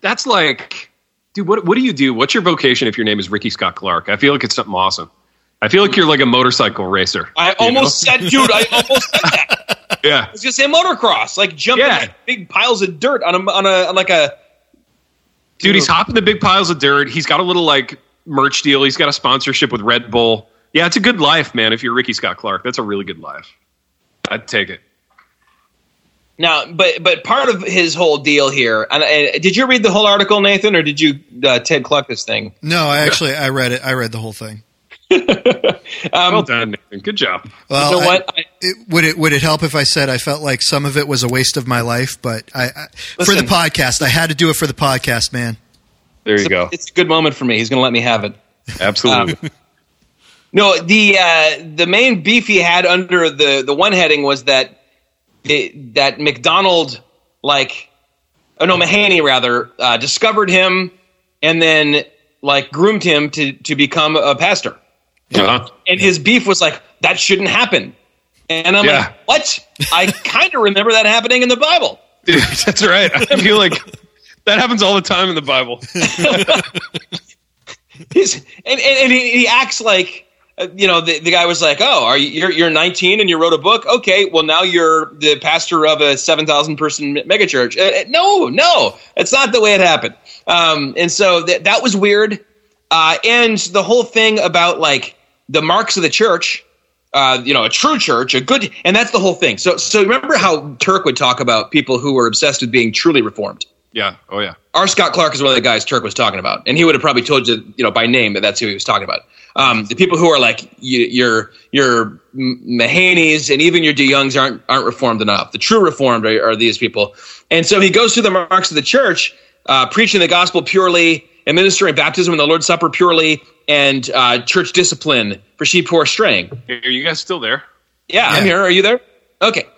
that's like dude, what what do you do? What's your vocation if your name is Ricky Scott Clark? I feel like it's something awesome. I feel like you're like a motorcycle racer. I almost said, dude, I almost said that. [LAUGHS] yeah. I was gonna say motocross, like jumping Yeah. like big piles of dirt on a on a on like a. Dude, he's hopping the big piles of dirt. He's got a little like merch deal. He's got a sponsorship with Red Bull. Yeah, it's a good life, man. If you're Ricky Scott Clark, that's a really good life. I'd take it. Now, but but part of his whole deal here, and, and did you read the whole article, Nathan, or did you uh, Ted Kluck this thing? No, I actually I read it. I read the whole thing. [LAUGHS] well done, Nathan. Good job. Well, you know what? I, it, would it would it help if I said I felt like some of it was a waste of my life? But I, I for the podcast, I had to do it for the podcast, man. There you it's, a, go. it's a good moment for me. He's going to let me have it. Absolutely. No, the uh, the main beef he had under the the one heading was that it, that MacDonald like oh no Mahaney rather uh, discovered him and then like groomed him to to become a pastor. Uh-huh. And his beef was like that shouldn't happen. And I'm Yeah. like, what? I kind of remember that happening in the Bible. Dude, [LAUGHS] that's right. I feel like that happens all the time in the Bible. [LAUGHS] He's and, and, and he, he acts like you know the, the guy was like oh are you you're, you're 19 and you wrote a book okay well now you're the pastor of a 7000 person megachurch uh, uh, no no it's not the way it happened um, and so that that was weird uh, and the whole thing about like the marks of the church uh, you know, a true church, a good, and that's the whole thing. So, so remember how Turk would talk about people who were obsessed with being truly reformed. Yeah. Oh yeah. R. Scott Clark is one of the guys Turk was talking about, and he would have probably told you, you know, by name that that's who he was talking about. Um, the people who are like you, your your M- Mahaneys and even your DeYoungs aren't aren't reformed enough. The true reformed are, are these people, and so he goes through the marks of the church, uh, preaching the gospel purely, administering baptism and the Lord's Supper purely, and uh, church discipline for sheep who are straying. Are you guys still there? Yeah, I'm here. Are you there? Okay.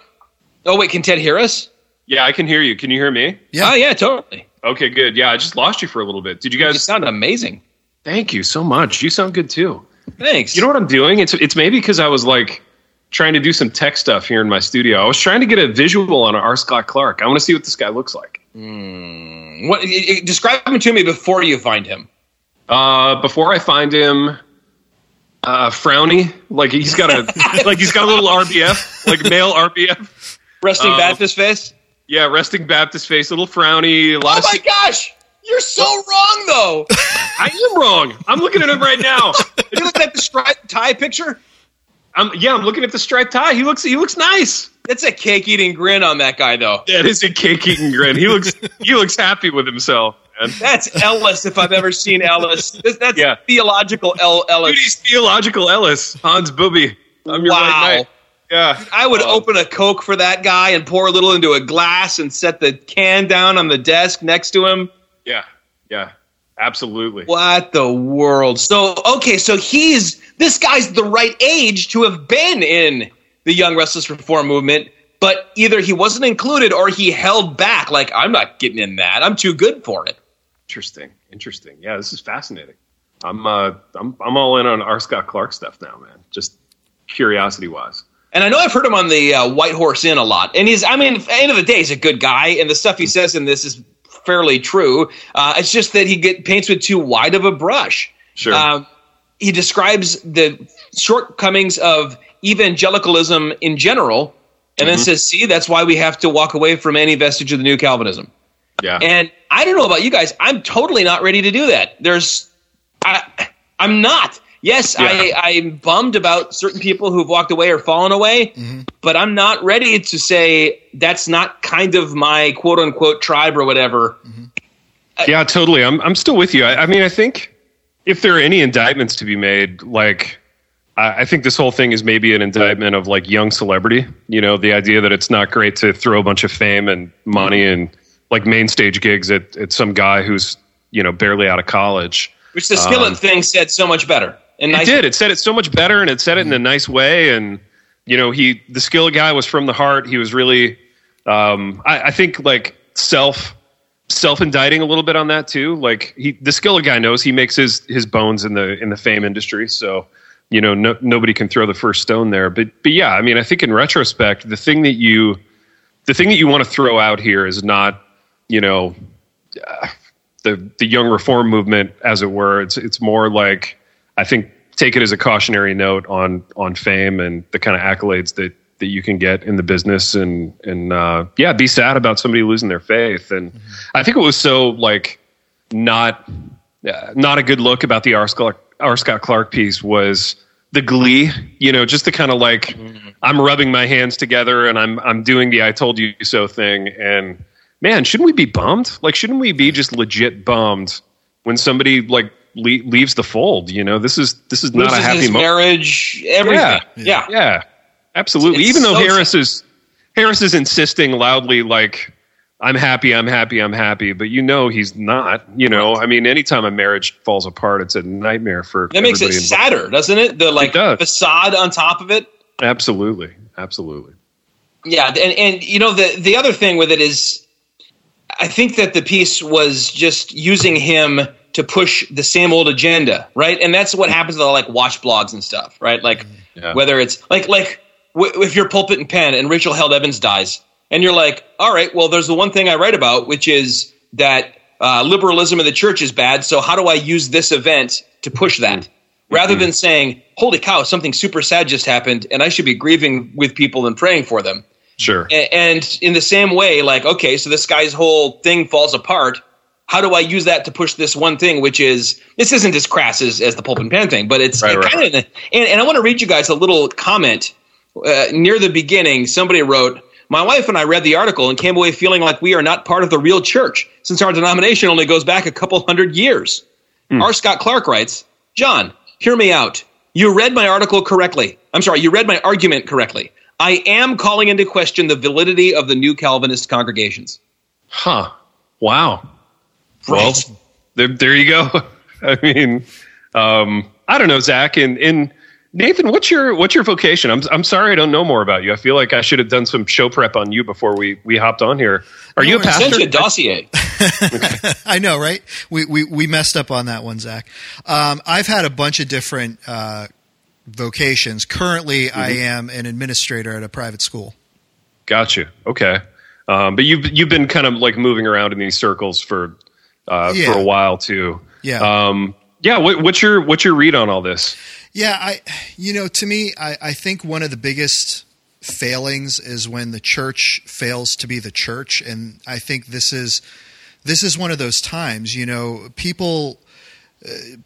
Oh wait, can Ted hear us? Yeah, I can hear you. Can you hear me? Yeah. Oh yeah, totally. Okay, good. Yeah, I just lost you for a little bit. Did you You guys? sound amazing. Thank you so much. You sound good too. Thanks. You know what I'm doing? It's it's maybe because I was like trying to do some tech stuff here in my studio. I was trying to get a visual on R. Scott Clark. I want to see what this guy looks like. What, i- i- describe him to me before you find him. Uh, before I find him, uh, frowny, like he's got a [LAUGHS] like he's got a little RBF, like male RBF. Resting Um, Baptist face. Yeah, resting Baptist face, a little frowny. A lot Oh of my gosh, you're so wrong though. [LAUGHS] I am wrong. I'm looking at him right now. [LAUGHS] you looking at the striped tie picture? I'm yeah, I'm looking at the striped tie. He looks he looks nice. That's a cake eating grin on that guy though. That is a cake eating grin. He looks [LAUGHS] he looks happy with himself. Man. That's Ellis if I've ever seen Ellis. That's, Yeah. theological El- Dude, Ellis. he's theological Ellis, Hans Booby. I'm your Wow. right knight. Yeah. I would Um, open a Coke for that guy and pour a little into a glass and set the can down on the desk next to him. Yeah. Yeah. Absolutely. What the world? So okay, so he's this guy's the right age to have been in the Young Restless Reform movement, but either he wasn't included or he held back. Like I'm not getting in that. I'm too good for it. Interesting. Interesting. Yeah, this is fascinating. I'm uh I'm I'm all in on R. Scott Clark stuff now, man. Just curiosity wise. And I know I've heard him on the uh, White Horse Inn a lot. And he's, I mean, at the end of the day, he's a good guy, and the stuff he says in this is fairly true. Uh, it's just that he get paints with too wide of a brush. Sure. Um, he describes the shortcomings of evangelicalism in general, and then says, "See, that's why we have to walk away from any vestige of the new Calvinism." yeah. And I don't know about you guys. I'm totally not ready to do that. There's, I, I'm not. Yes, Yeah. I, I'm bummed about certain people who've walked away or fallen away, but I'm not ready to say that's not kind of my quote unquote tribe or whatever. Yeah, totally. I'm I'm still with you. I, I mean, I think if there are any indictments to be made, like I, I think this whole thing is maybe an indictment of like young celebrity. You know, the idea that it's not great to throw a bunch of fame and money and like main stage gigs at, at some guy who's you know barely out of college. Which the skillet Um, thing said so much better. And It nice did. It said it so much better, and it said it in a nice way. And you know, he the skill guy was from the heart. He was really, um, I, I think, like self self indicting a little bit on that too. Like he, the skill guy knows he makes his his bones in the in the fame industry. So you know, no, nobody can throw the first stone there. But but yeah, I mean, I think in retrospect, the thing that you the thing that you want to throw out here is not you know uh, the the young reform movement, as it were. It's it's more like I think take it as a cautionary note on on fame and the kind of accolades that that you can get in the business and and uh, yeah, be sad about somebody losing their faith. And mm-hmm. I think it was so like not uh, not a good look about the R. Scott, R. Scott Clark piece was the glee, you know, just the kind of like mm-hmm. I'm rubbing my hands together and I'm I'm doing the I told you so thing and man, shouldn't we be bummed? Like shouldn't we be just legit bummed when somebody like le- leaves the fold, you know? This is this is not a happy mo- marriage everything. Yeah. Yeah. yeah absolutely. It's Even though so Harris is Harris is insisting loudly like I'm happy, I'm happy, I'm happy, but you know he's not. You know, I mean, anytime a marriage falls apart, it's a nightmare for. That makes it involved. sadder, doesn't it? The like it facade on top of it. Absolutely, absolutely. Yeah, and and you know the the other thing with it is, I think that the piece was just using him to push the same old agenda, right? And that's what happens with all like watch blogs and stuff, right? Like yeah. whether it's like like if you're pulpit and pen and Rachel Held Evans dies, and you're like, all right, well, there's the one thing I write about, which is that uh, liberalism in the church is bad. So how do I use this event to push that? Mm-hmm. Rather than saying, holy cow, something super sad just happened, and I should be grieving with people and praying for them. Sure. And in the same way, like, okay, so this guy's whole thing falls apart. How do I use that to push this one thing, which is this isn't as crass as, as the pulp and pan thing, but it's right, right, kind of. And, and I want to read you guys a little comment uh, near the beginning, somebody wrote, my wife and I read the article and came away feeling like we are not part of the real church, since our denomination only goes back a couple hundred years. Mm. R. Scott Clark writes, John, hear me out. You read my article correctly. I'm sorry, you read my argument correctly. I am calling into question the validity of the new Calvinist congregations. Huh. Wow. Right. Well, there, there you go. [LAUGHS] I mean, um, I don't know, Zach. and in Nathan, what's your what's your vocation? I'm I'm sorry I don't know more about you. I feel like I should have done some show prep on you before we we hopped on here. Are no, you a pastor? a dossier. [LAUGHS] [LAUGHS] I know, right? We, we we messed up on that one, Zach. Um, I've had a bunch of different uh, vocations. Currently, mm-hmm. I am an administrator at a private school. Gotcha. Okay, um, but you've you've been kind of like moving around in these circles for uh, yeah. for a while too. Yeah. Um, yeah. What, what's your what's your read on all this? Yeah, I you know, to me, I, I think one of the biggest failings is when the church fails to be the church, and I think this is this is one of those times. You know, people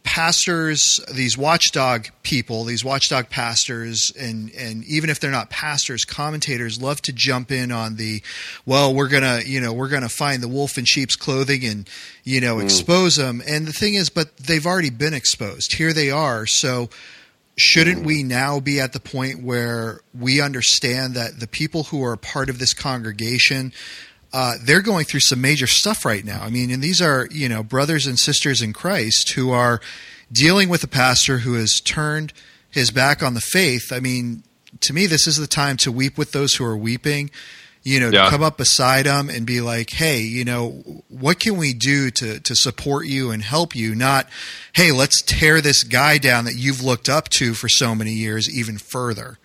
pastors, these watchdog people, these watchdog pastors, and and even if they're not pastors, commentators love to jump in on the, well, we're gonna, you know, we're gonna find the wolf in sheep's clothing and, you know, mm. expose them. And the thing is, but they've already been exposed. Here they are. So shouldn't we now be at the point where we understand that the people who are a part of this congregation uh, they're going through some major stuff right now. I mean, and these are you know brothers and sisters in Christ who are dealing with a pastor who has turned his back on the faith. I mean, to me, this is the time to weep with those who are weeping. You know, yeah. to come up beside them and be like, "Hey, you know, what can we do to to support you and help you?" Not, "Hey, let's tear this guy down that you've looked up to for so many years even further."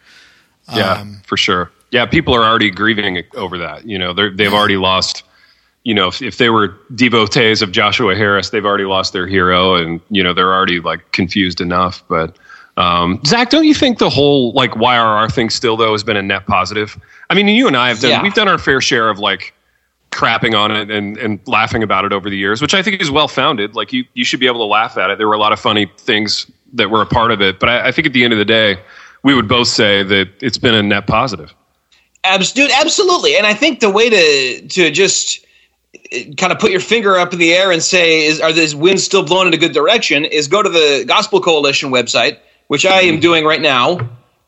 Yeah, um, for sure yeah, people are already grieving over that. You know, they've already lost. You know, if, if they were devotees of Joshua Harris, they've already lost their hero, and you know they're already like confused enough. But um, Zach, don't you think the whole like YRR thing still though has been a net positive? I mean, you and I have done yeah. we've done our fair share of like crapping on it and, and laughing about it over the years, which I think is well founded. Like you, you should be able to laugh at it. There were a lot of funny things that were a part of it, but I, I think at the end of the day, we would both say that it's been a net positive. Abs- dude, absolutely. And I think the way to to just uh, kind of put your finger up in the air and say, "Is are these winds still blowing in a good direction?" Is go to the Gospel Coalition website, which I am doing right now,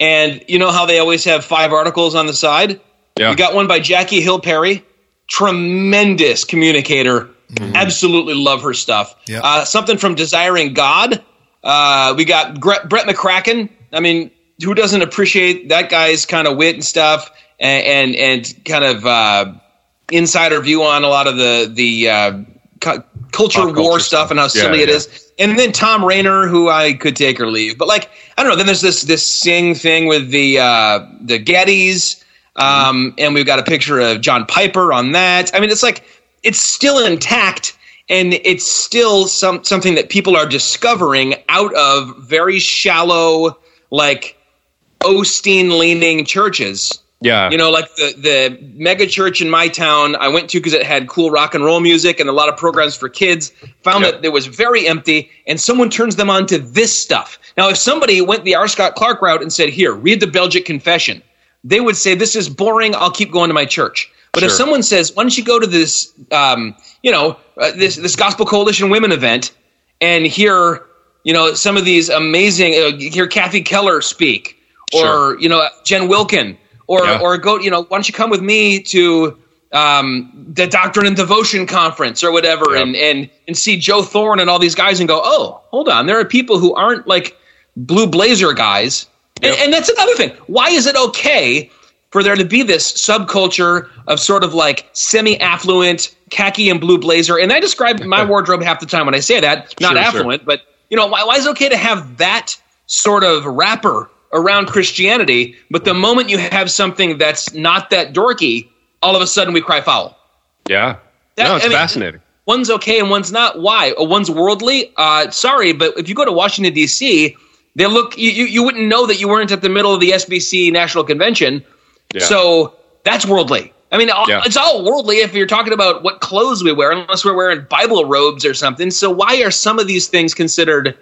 and you know how they always have five articles on the side. Yeah. We got one by Jackie Hill Perry, tremendous communicator. Mm-hmm. Absolutely love her stuff. Yeah. Uh, something from Desiring God. Uh, we got Brett McCracken. I mean, who doesn't appreciate that guy's kind of wit and stuff? And and, and kind of uh, insider view on a lot of the the uh, cu- culture Pop war culture stuff, and how silly yeah, it yeah. is. And then Tom Rainer, who I could take or leave, but like I don't know. Then there's this this sing thing with the uh, the Gettys, um, and we've got a picture of John Piper on that. I mean, it's like it's still intact, and it's still some something that people are discovering out of very shallow, like Osteen leaning churches. Yeah. You know, like the the mega church in my town I went to because it had cool rock and roll music and a lot of programs for kids. Found Yep. that it was very empty, and someone turns them on to this stuff. Now, if somebody went the R. Scott Clark route and said, "Here, read the Belgic Confession," they would say, "This is boring. I'll keep going to my church." But if someone says, "Why don't you go to this, um, you know, uh, this this Gospel Coalition Women event and hear, you know, some of these amazing, uh, hear Kathy Keller speak, or Sure. you know, Jen Wilkin, or Yeah. or go, you know, why don't you come with me to um, the Doctrine and Devotion conference or whatever, Yeah. and and and see Joe Thorn and all these guys, and go, oh, hold on, there are people who aren't like blue blazer guys, and, Yep. and that's another thing. Why is it okay? For there to be this subculture of sort of like semi-affluent khaki and blue blazer, and I describe my [LAUGHS] wardrobe half the time when I say that, not Sure, sure. affluent, but you know, why, why is it okay to have that sort of wrapper around Christianity? But the moment you have something that's not that dorky, all of a sudden we cry foul. Yeah. That- no, it's I mean- fascinating. One's okay and one's not. Why? Uh, One's worldly. Uh, sorry, but if you go to Washington D.C., they look. You, you you wouldn't know that you weren't at the middle of the SBC National Convention. Yeah. So that's worldly. I mean, all, Yeah. it's all worldly if you're talking about what clothes we wear, unless we're wearing Bible robes or something. So why are some of these things considered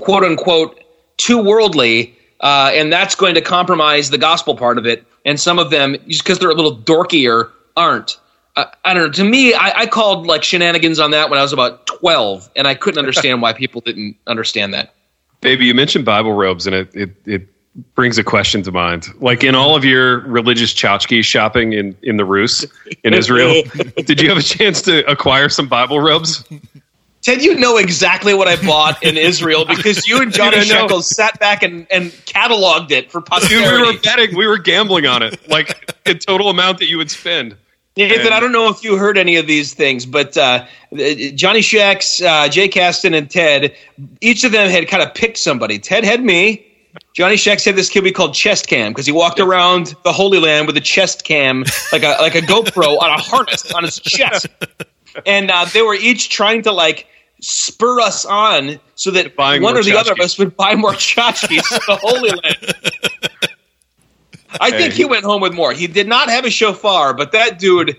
quote unquote too worldly? Uh, and that's going to compromise the gospel part of it. And some of them, just because they're a little dorkier, aren't. Uh, I don't know. To me, I, I called like shenanigans on that when I was about 12, and I couldn't understand why people didn't understand that. Baby, you mentioned Bible robes, and it, it, it brings a question to mind. Like in all of your religious tchotchke shopping in, in the Rus in [LAUGHS] Israel, did you have a chance to acquire some Bible robes? Ted, you know exactly what I bought in Israel because you and [LAUGHS] Johnny Shekels sat back and, and cataloged it for Dude, we were betting, we were gambling on it, like the total amount that you would spend. Nathan, I don't know if you heard any of these things, but uh, Johnny Shacks, uh, Jay Caston, and Ted, each of them had kind of picked somebody. Ted had me. Johnny Shacks had this kid we called Chest Cam because he walked around the Holy Land with a chest cam, like a like a GoPro on a harness on his chest, and uh, they were each trying to like spur us on so that Buying one or the other of us would buy more tchotchkes to the Holy Land. [LAUGHS] I think Hey. he went home with more. He did not have a shofar, but that dude,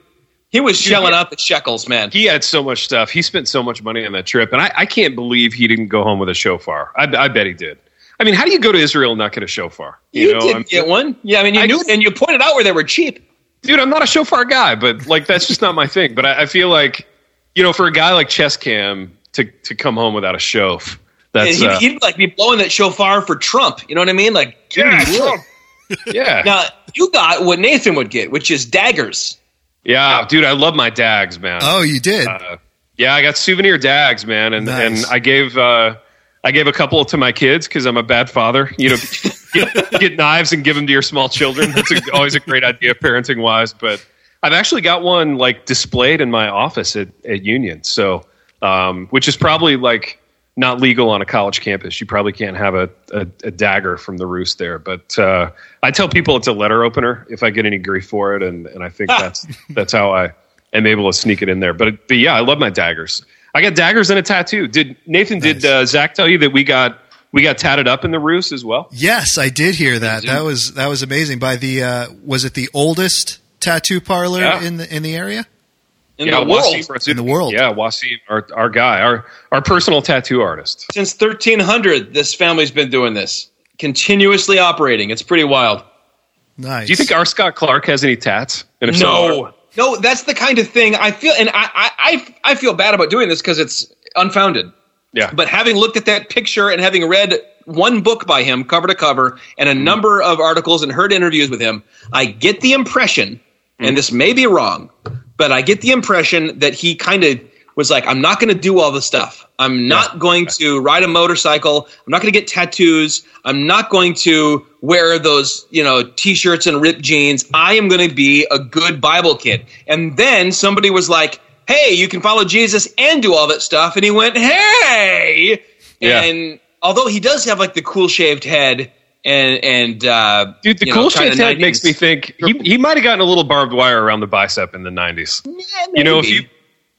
he was shelling out the shekels, man. He had so much stuff. He spent so much money on that trip, and I, I can't believe he didn't go home with a shofar. I, I bet he did. I mean, how do you go to Israel and not get a shofar? You, know, did I'm- get one, yeah. I mean, you I knew, just- and you pointed out where they were cheap. Dude, I'm not a shofar guy, but like that's just not my thing. But I, I feel like, you know, for a guy like Chest Cam to to come home without a shof, And that's he'd, uh, he'd like be blowing that shofar for Trump. You know what I mean? Like, give me Trump. yeah, Now you got what Nathan would get, which is daggers. yeah, dude, I love my dags, man. Oh, you did. Uh, yeah, I got souvenir dags, man, and Nice. and I gave uh, I gave a couple to my kids because I'm a bad father. You know, [LAUGHS] get, get knives and give them to your small children. That's a, always a great idea, parenting wise. But I've actually got one like displayed in my office at, at Union, so um, which is probably like not legal on a college campus. You probably can't have a, a, a dagger from the roost there. But uh, I tell people it's a letter opener if I get any grief for it, and, and I think that's that's how I am able to sneak it in there. But but yeah, I love my daggers. I got daggers and a tattoo. Did Nathan? Did uh, Zach tell you that we got we got tatted up in the roost as well? yes, I did hear that. That was that was amazing. By the uh, was it the oldest tattoo parlor Yeah. in the in the area? In yeah, the world. Wasim Ratsutki. In the world. Yeah, Wasim, our our guy, our our personal tattoo artist. Since 1300, this family's been doing this, continuously operating. It's pretty wild. Nice. Do you think R. Scott Clark has any tats? And so, No, no, that's the kind of thing I feel, and I, I, I, I feel bad about doing this because it's unfounded. Yeah, But having looked at that picture and having read one book by him, cover to cover, and Mm-hmm. a number of articles and heard interviews with him, I get the impression, Mm-hmm. and this may be wrong, but I get the impression that he kind of was like, I'm not going to do all the stuff. I'm not going to ride a motorcycle. I'm not going to get tattoos. I'm not going to wear those, you know, t-shirts and ripped jeans. I am going to be a good Bible kid. And then somebody was like, Hey, you can follow Jesus and do all that stuff. And he went, Hey, Yeah. and although he does have like the cool shaved head and and uh, dude, the you know, cool kinda head 90s makes me think he he might have gotten a little barbed wire around the bicep in the '90s. Yeah, You know, if you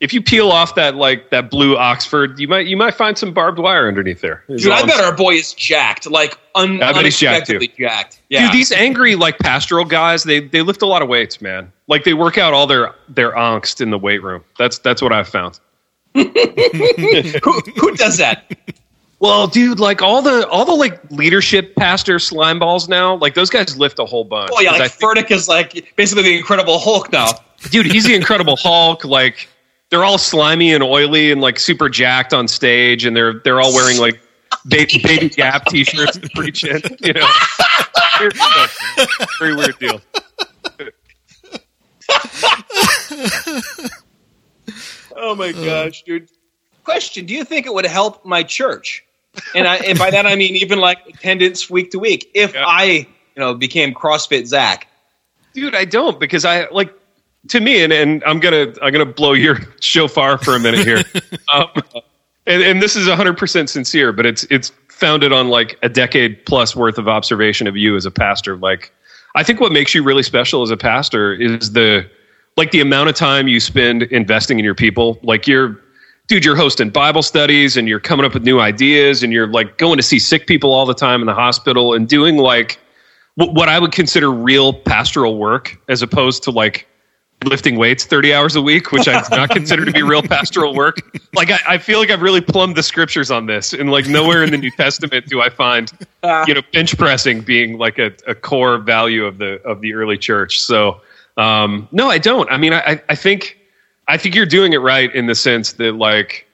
if you peel off that like that blue Oxford, you might you might find some barbed wire underneath there. Dude, I bet our boy is jacked, like un- I bet he's jacked, too. jacked. Yeah. Dude, these angry like pastoral guys, they they lift a lot of weights, man. Like they work out all their their angst in the weight room. That's that's what I've found. [LAUGHS] who, who does that? Well, dude, like all the all the like leadership pastor slime balls now, like those guys lift a whole bunch. Oh yeah, like Furtick is like basically the Incredible Hulk now. dude, he's the Incredible Hulk. Like they're all slimy and oily and like super jacked on stage, and they're they're all wearing like baby, baby Gap [LAUGHS] t-shirts to preach in. You know, weird deal. very weird deal. Oh my uh. gosh, dude. Question: Do you think it would help my church? And I, and by that I mean even like attendance week to week. If Yeah. I, you know, became CrossFit Zach. dude i don't because i like to me and, and i'm gonna i'm gonna blow your [LAUGHS] shofar for a minute here. [LAUGHS] Um, and, and this is 100% sincere but it's it's founded on like a decade plus worth of observation of you as a pastor. Like i think what makes you really special as a pastor is the like the amount of time you spend investing in your people. Like you're dude you're hosting bible studies and you're coming up with new ideas and you're like going to see sick people all the time in the hospital and doing like wh- what I would consider real pastoral work as opposed to like lifting weights 30 hours a week, which I do not consider to be real pastoral work. Like, I, I feel like I've really plumbed the scriptures on this, and like nowhere in the New Testament do I find, you know, bench pressing being like a, a core value of the of the early church. So, um, no, I don't. I mean, I, I think I think you're doing it right in the sense that like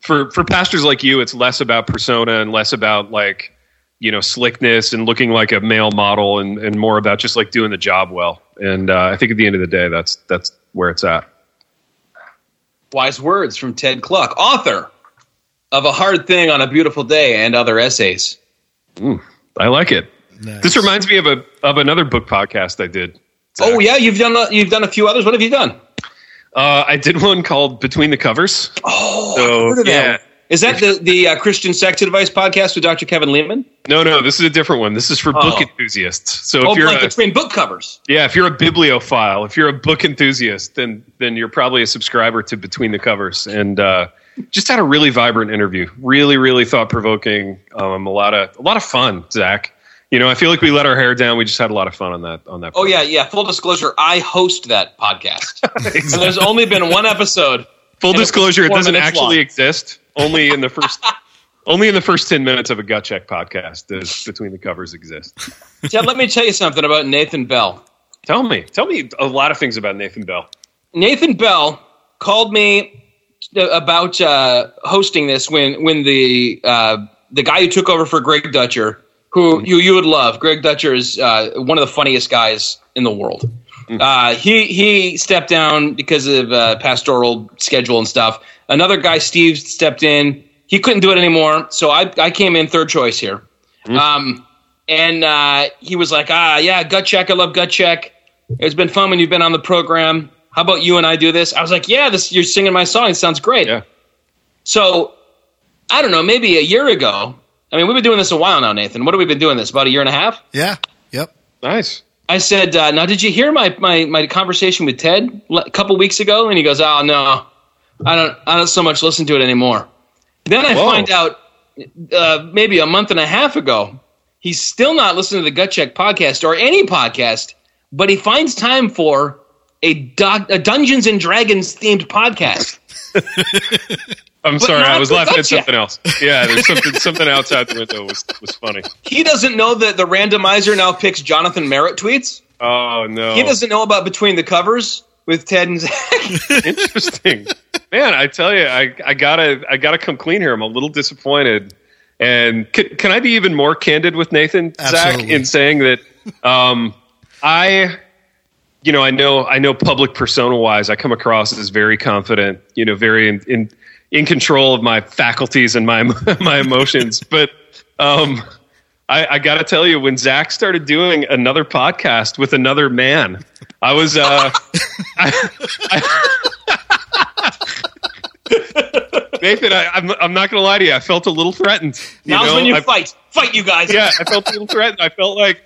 for for pastors like you, it's less about persona and less about like you know slickness and looking like a male model and, and more about just like doing the job well and uh, i think at the end of the day that's that's where it's at Wise words from Ted Kluck, author of A Hard Thing on a Beautiful Day and other essays. i like it Nice. this reminds me of a of another book podcast i did Oh yeah, you've done a, you've done a few others. What have you done? uh, i did one called between the covers Oh, So, I've heard of that. yeah. Is that the the uh, Christian Sex Advice podcast with Dr. Kevin Leman? no no this is a different one this is for book Oh. enthusiasts so Oh, if you're like a, between book covers. yeah if you're a bibliophile if you're a book enthusiast then then you're probably a subscriber to between the covers and uh, just had a really vibrant interview really really thought-provoking um, a lot of a lot of fun zach you know i feel like we let our hair down we just had a lot of fun on that on that podcast. Oh yeah, yeah. Full disclosure, I host that podcast, [LAUGHS] and there's only been one episode. full disclosure it doesn't actually long. exist only in the first only in the first 10 minutes of a gut check podcast does between the covers exist Ted, let me tell you something about Nathan Bell. tell me tell me a lot of things about nathan bell Nathan Bell called me about uh, hosting this when when the uh, the guy who took over for Greg Dutcher, who you you would love. Greg Dutcher is uh, one of the funniest guys in the world. Uh, he he stepped down because of uh, pastoral schedule and stuff. Another guy, Steve, stepped in. He couldn't do it anymore, so I I came in third choice here. Um, and uh, he was like, ah, yeah, gut check. I love gut check. It's been fun when you've been on the program. How about you and I do this? I was like, yeah, this you're singing my song. It sounds great. yeah So I don't know, maybe a year ago. I mean, we've been doing this a while now, Nathan. What have we been doing this? About a year and a half? Yeah. Yep. nice I said, uh, now did you hear my, my, my conversation with Ted a couple weeks ago? And he goes, oh no, I don't I don't so much listen to it anymore. Then I Whoa. find out uh, maybe a month and a half ago, he's still not listening to the Gut Check podcast or any podcast, but he finds time for a, doc- a Dungeons and Dragons themed podcast. [LAUGHS] i'm sorry i was laughing at something else yeah there's something something outside the window was was funny He doesn't know that the randomizer now picks Jonathan Merritt tweets. oh no He doesn't know about between the covers with Ted and Zach. [LAUGHS] Interesting, man. I tell you, I, I gotta I gotta come clean here. I'm a little disappointed, and can, can I be even more candid with Nathan Zach in saying that um, I, you know, I know I know public persona wise, I come across as very confident, you know, very in in, in control of my faculties and my [LAUGHS] my emotions, but. Um, I, I got to tell you, when Zach started doing another podcast with another man, I was uh, [LAUGHS] Nathan, I, I'm, I'm not going to lie to you. I felt a little threatened. You Now's know? when you I- fight. Fight, you guys. yeah, I felt a little threatened. I felt like,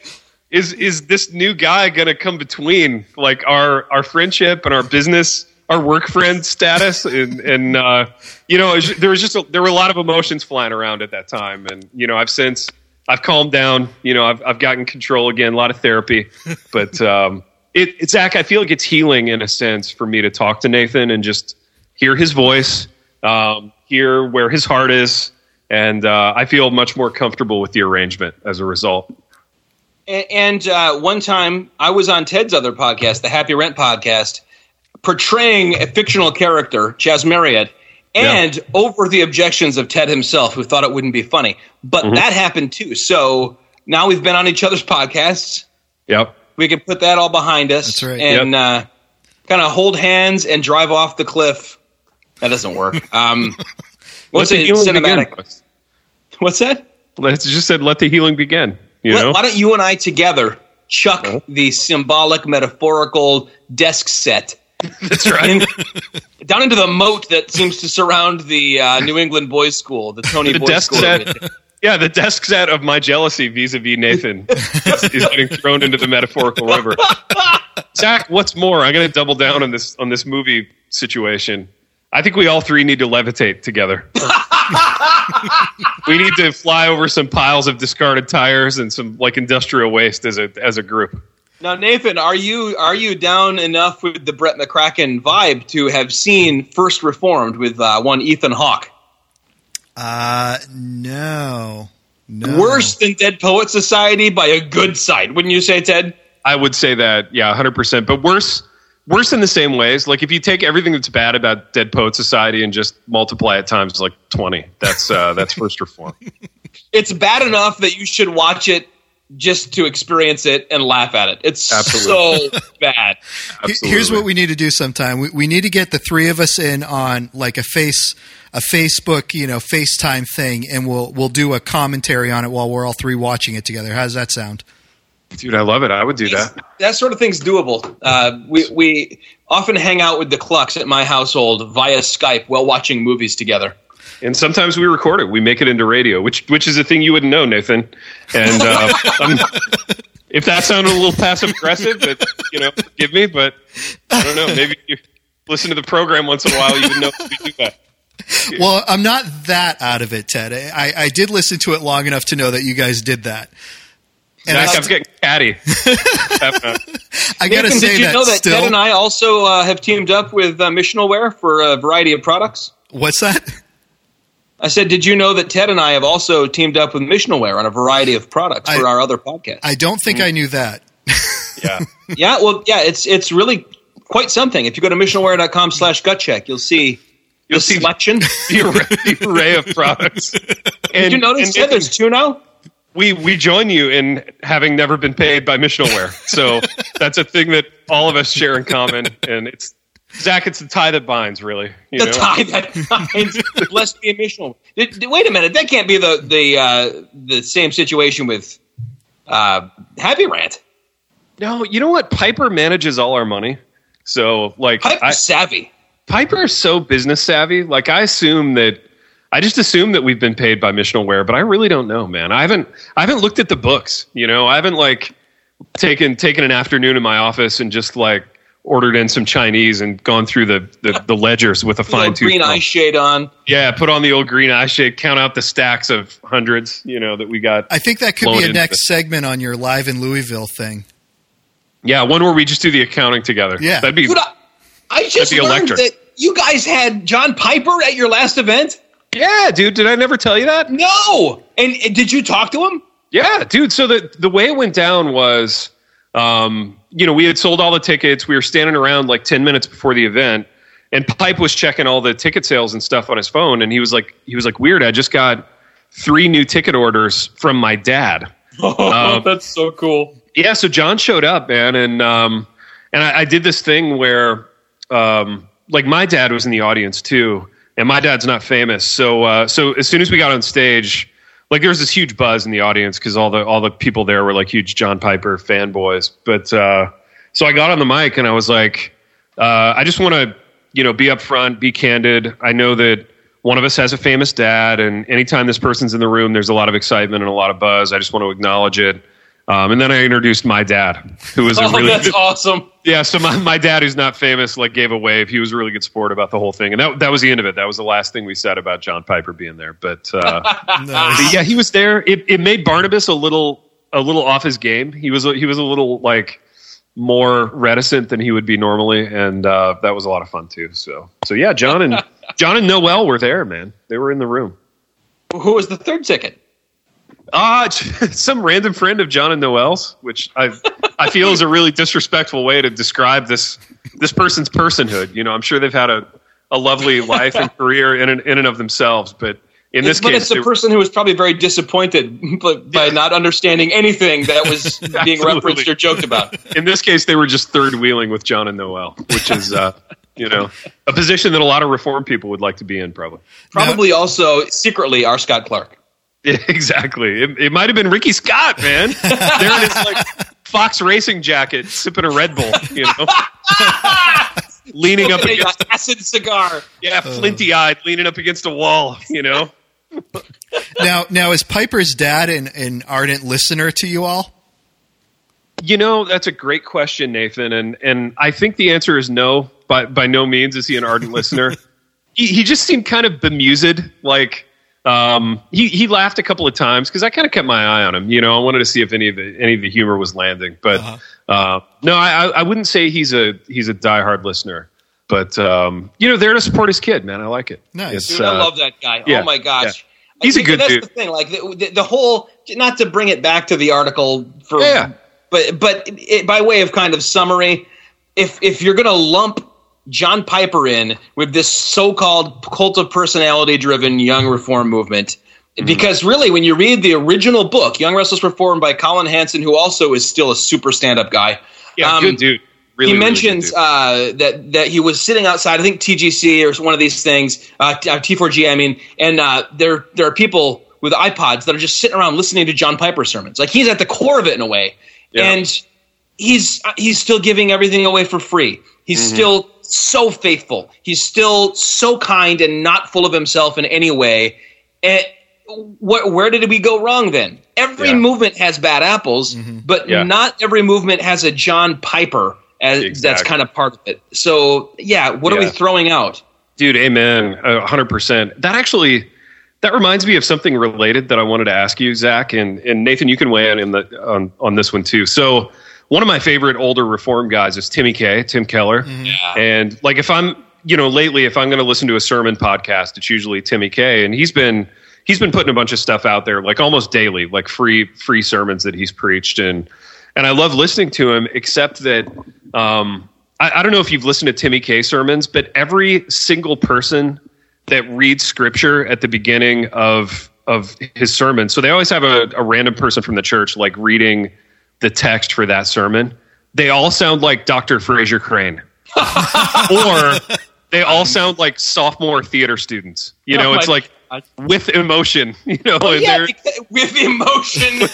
is is this new guy going to come between like our our friendship and our business, our work friend status, and and uh, you know, there was just a, there were a lot of emotions flying around at that time, and you know, I've since I've calmed down. You know, I've I've gotten control again. A lot of therapy, but um, it, it Zach, I feel like it's healing in a sense for me to talk to Nathan and just hear his voice, um, hear where his heart is, and uh, I feel much more comfortable with the arrangement as a result. And uh, one time I was on Ted's other podcast, the Happy Rant podcast, portraying a fictional character, Chaz Marriott, and yeah. over the objections of Ted himself, who thought it wouldn't be funny. But mm-hmm. that happened too. So now we've been on each other's podcasts. Yep. We can put that all behind us. That's right. And yep. uh, kind of hold hands and drive off the cliff. That doesn't work. [LAUGHS] Um, what's a cinematic? Begin. What's that? Let's just said, let the healing begin. You let, know? Why don't you and I together chuck the symbolic, metaphorical desk set [LAUGHS] that's right. In, down into the moat that seems to surround the uh, New England Boys School, the Tony the Boys desk School. Set, yeah, the desk set of my jealousy vis-a-vis Nathan is, [LAUGHS] is getting thrown into the metaphorical river. Zach, what's more? I'm going to double down on this on this movie situation. I think we all three need to levitate together. [LAUGHS] we need to fly over some piles of discarded tires and some like industrial waste as a as a group. Now, Nathan, are you are you down enough with the Brett McCracken vibe to have seen First Reformed with uh, one Ethan Hawke? Uh, no, no. Worse than Dead Poet Society by a good side, wouldn't you say, Ted? I would say that, yeah, hundred percent. But worse, worse in the same ways. Like if you take everything that's bad about Dead Poet Society and just multiply it times like twenty, that's uh, that's First Reform. [LAUGHS] it's bad enough that you should watch it just to experience it and laugh at it. It's Absolutely. so [LAUGHS] bad. Absolutely. Here's what we need to do sometime. We, we need to get the three of us in on like a face a Facebook, you know, FaceTime thing and we'll we'll do a commentary on it while we're all three watching it together. How does that sound? Dude, I love it. I would do that. That sort of thing's doable. Uh, we we often hang out with the Klucks at my household via Skype while watching movies together and sometimes we record it. We make it into radio, which which is a thing you wouldn't know, Nathan. And uh, if that sounded a little passive aggressive, but you know, forgive me, but I don't know. Maybe you listen to the program once in a while, you would know we do that. Well, I'm not that out of it, Ted. I, I did listen to it long enough to know that you guys did that. And Zach, I'm getting catty. [LAUGHS] I got to say did you that know that still, Ted and I also uh, have teamed up with uh, Missional Wear for a variety of products? What's that? I said, did you know that Ted and I have also teamed up with Missional Wear on a variety of products I, for our other podcast? I don't think mm. I knew that. [LAUGHS] yeah. Yeah. Well, yeah, it's, it's really quite something. If you go to missionalware.com slash gut check, you'll see You'll see selection, [LAUGHS] the array, the array of products. And, Did you notice that there's two now? We we join you in having never been paid by Missional Wear, so [LAUGHS] that's a thing that all of us share in common, and it's Zach, it's the tie that binds, really. the know? tie that binds. Blessed be missional. Wait a minute, that can't be the the uh, the same situation with uh, Happy Rant. No, you know what? Piper manages all our money, so like Piper's I, savvy. Piper is so business savvy. Like I assume that I just assume that we've been paid by Missional Wear, but I really don't know, man. I haven't I haven't looked at the books. You know, I haven't like taken taken an afternoon in my office and just like ordered in some Chinese and gone through the, the, the ledgers with a fine tooth. Green eye shade on. Yeah, put on the old green eye shade, count out the stacks of hundreds, you know, that we got. I think that could be a next the, segment on your live in Louisville thing. Yeah, one where we just do the accounting together. Yeah. That'd be Dude, I, I just learned electric. that you guys had John Piper at your last event. Yeah, dude. Did I never tell you that? No. And, and did you talk to him? Yeah, dude. So the the way it went down was um, you know, we had sold all the tickets. We were standing around like 10 minutes before the event and Pipe was checking all the ticket sales and stuff on his phone. And he was like, he was like, weird. I just got three new ticket orders from my dad. Oh, [LAUGHS] um, that's so cool. Yeah. So John showed up, man. And, um, and I, I did this thing where, um, like my dad was in the audience too. And my dad's not famous. So, uh, so as soon as we got on stage, like there was this huge buzz in the audience because all the all the people there were like huge John Piper fanboys. But uh, so I got on the mic and I was like, uh, I just want to you know be upfront, be candid. I know that one of us has a famous dad, and anytime this person's in the room, there's a lot of excitement and a lot of buzz. I just want to acknowledge it. Um, and then I introduced my dad, who was a [LAUGHS] Oh, really that's good, awesome. yeah. So my, my dad, who's not famous, like gave a wave. He was a really good sport about the whole thing, and that that was the end of it. That was the last thing we said about John Piper being there. But, uh, [LAUGHS] Nice. but yeah, he was there. It, it made Barnabas a little a little off his game. He was a, he was a little like more reticent than he would be normally, and uh, that was a lot of fun too. So so yeah, John and [LAUGHS] John and Noel were there, man. They were in the room. Who was the third ticket? Ah, [LAUGHS] some random friend of John and Noel's, which I I feel is a really disrespectful way to describe this this person's personhood. You know, I'm sure they've had a, a lovely life and [LAUGHS] career in and, in and of themselves, but in this It's- but case, it's the they- person who was probably very disappointed [LAUGHS] but by not understanding anything that was being referenced or joked about. in this case, they were just third wheeling with John and Noel, which is uh, you know a position that a lot of reform people would like to be in, probably. Probably also secretly R. Scott Clark. [LAUGHS] Yeah, exactly. It, it might have been Ricky Scott, man. [LAUGHS] there in his like Fox Racing jacket, sipping a Red Bull, you know, [LAUGHS] leaning up Smoking a against acid cigar. yeah, uh. flinty eyed, leaning up against a wall, you know. now, now is Piper's dad an, an ardent listener to you all? You know, that's a great question, Nathan, and and I think the answer is no. By by no means is he an ardent listener. He he just seemed kind of bemused, like. Um, he he laughed a couple of times because I kind of kept my eye on him. You know, I wanted to see if any of the any of the humor was landing. But Uh-huh. uh, no, I I I wouldn't say he's a he's a diehard listener. But um, you know, there to support his kid, man. I like it. Nice. It's, Dude, I uh, love that guy. yeah, oh my gosh. He's a Because good that's dude. the thing. Like the, the, the whole, not to bring it back to the article for, Yeah. but but it, by way of kind of summary, if if you're going to lump John Piper in with this so-called cult of personality-driven young reform movement. Mm-hmm. Because really, when you read the original book, Young Restless Reform by Collin Hansen, who also is still a super stand-up guy, yeah, um, good dude. Really, he mentions dude. uh, that that he was sitting outside. I think TGC or one of these things, uh, T- uh, T4G. I mean, and uh, there there are people with iPods that are just sitting around listening to John Piper sermons. Like he's at the core of it in a way, Yeah. and he's he's still giving everything away for free. He's Mm-hmm. still so faithful. He's still so kind and not full of himself in any way. And wh- where did we go wrong then? Every Yeah. movement has bad apples, but Yeah. not every movement has a John Piper as that's kind of part of it. So yeah, what are we throwing out? Dude, amen. Hundred percent. That actually that reminds me of something related that I wanted to ask you, Zach, and, and Nathan, you can weigh in, in the, on, on this one too. So one of my favorite older reform guys is Timmy K, Tim Keller. Yeah. And like if I'm, you know, lately if I'm going to listen to a sermon podcast, it's usually Timmy K, and he's been he's been putting a bunch of stuff out there like almost daily, like free free sermons that he's preached, and and I love listening to him. Except that um, I, I don't know if you've listened to Timmy K sermons, but every single person that reads scripture at the beginning of of his sermon, so they always have a, a random person from the church like reading the text for that sermon. They all sound like Dr. Frasier Crane [LAUGHS] or they all sound like sophomore theater students. You know, Oh it's [LAUGHS] like God. with emotion. [LAUGHS] You know, and yeah, because- with emotion,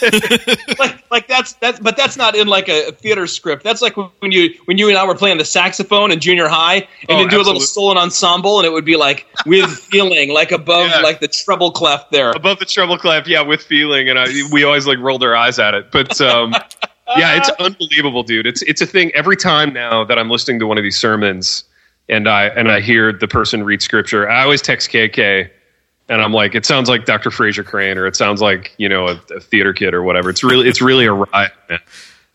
like like that's that's but that's not in like a, theater script. That's like when you when you and I were playing the saxophone in junior high, and Oh, you do a little absolutely. solo ensemble, and it would be like with feeling, like above Yeah. like the treble clef there. above the treble clef. Yeah, with feeling, and I, we always like rolled our eyes at it. But um, yeah, it's unbelievable, dude. It's it's a thing every time now that I'm listening to one of these sermons, and I and I hear the person read scripture. I always text KK. And I'm like, it sounds like Dr. Frasier Crane, or it sounds like you know a, a theater kid, or whatever. It's really, it's really a riot, man.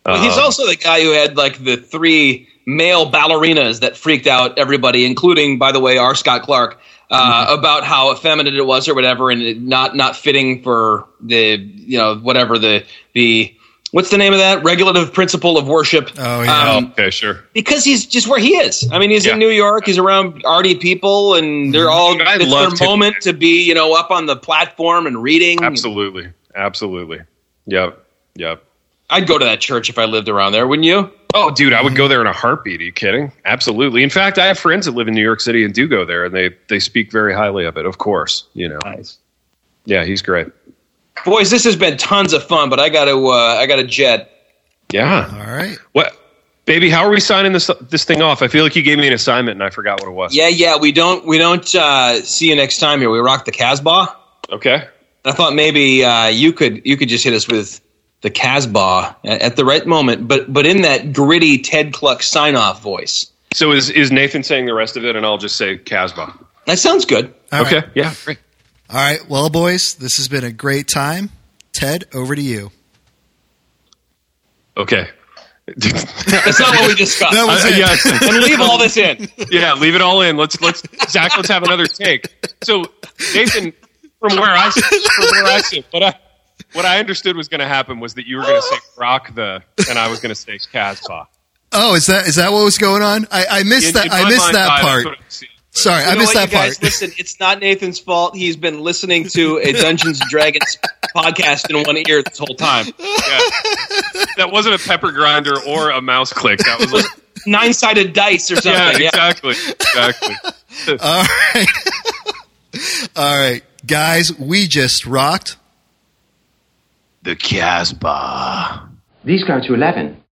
Well, he's Um, also the guy who had like the three male ballerinas that freaked out everybody, including, by the way, R. Scott Clark, uh, Mm-hmm. about how effeminate it was or whatever, and it not not fitting for the you know whatever the the what's the name of that regulative principle of worship. Oh, yeah. Um, okay, sure. because he's just where he is. I mean, he's Yeah. in New York. He's around arty people, and they're all I it's love their Tim. moment to be you know up on the platform and reading. Absolutely, absolutely. Yep, yep. I'd go to that church if I lived around there, wouldn't you? Oh, dude, I would go there in a heartbeat. Are you kidding? Absolutely. In fact, I have friends that live in New York City and do go there, and they they speak very highly of it. Of course, you know. Nice. Yeah, he's great. Boys, this has been tons of fun, but I got to uh, I got to jet. Yeah. All right. What, baby? How are we signing this this thing off? I feel like you gave me an assignment and I forgot what it was. Yeah, yeah, we don't we don't uh, see you next time here. We rock the Casbah. Okay. I thought maybe uh, you could you could just hit us with the Casbah at the right moment, but but in that gritty Ted Kluck sign off voice. So is is Nathan saying the rest of it, and I'll just say Casbah. That sounds good. All okay, right. yeah, great. All right. Well, boys, this has been a great time. Ted, over to you. Okay. That's not what we discussed. That was Uh, it. yeah, [LAUGHS] and leave all this in. yeah, leave it all in. Let's let's Zach. Let's have another take. So Nathan, from where I from where I sit, what I what I understood was going to happen was that you were going to say rock the, and I was going to say Casbah. Oh, is that is that what was going on? I, I missed In- that. in I missed mind's that part. I'm seeing. Sorry, I You know missed what, that you guys, part. listen, it's not Nathan's fault. He's been listening to a Dungeons and Dragons [LAUGHS] podcast in one ear this whole time. Yeah. That wasn't a pepper grinder or a mouse click. That was like, Nine sided dice or something. Yeah, exactly, exactly. [LAUGHS] All right. [LAUGHS] All right, guys, we just rocked. The Casbah. These go to 11.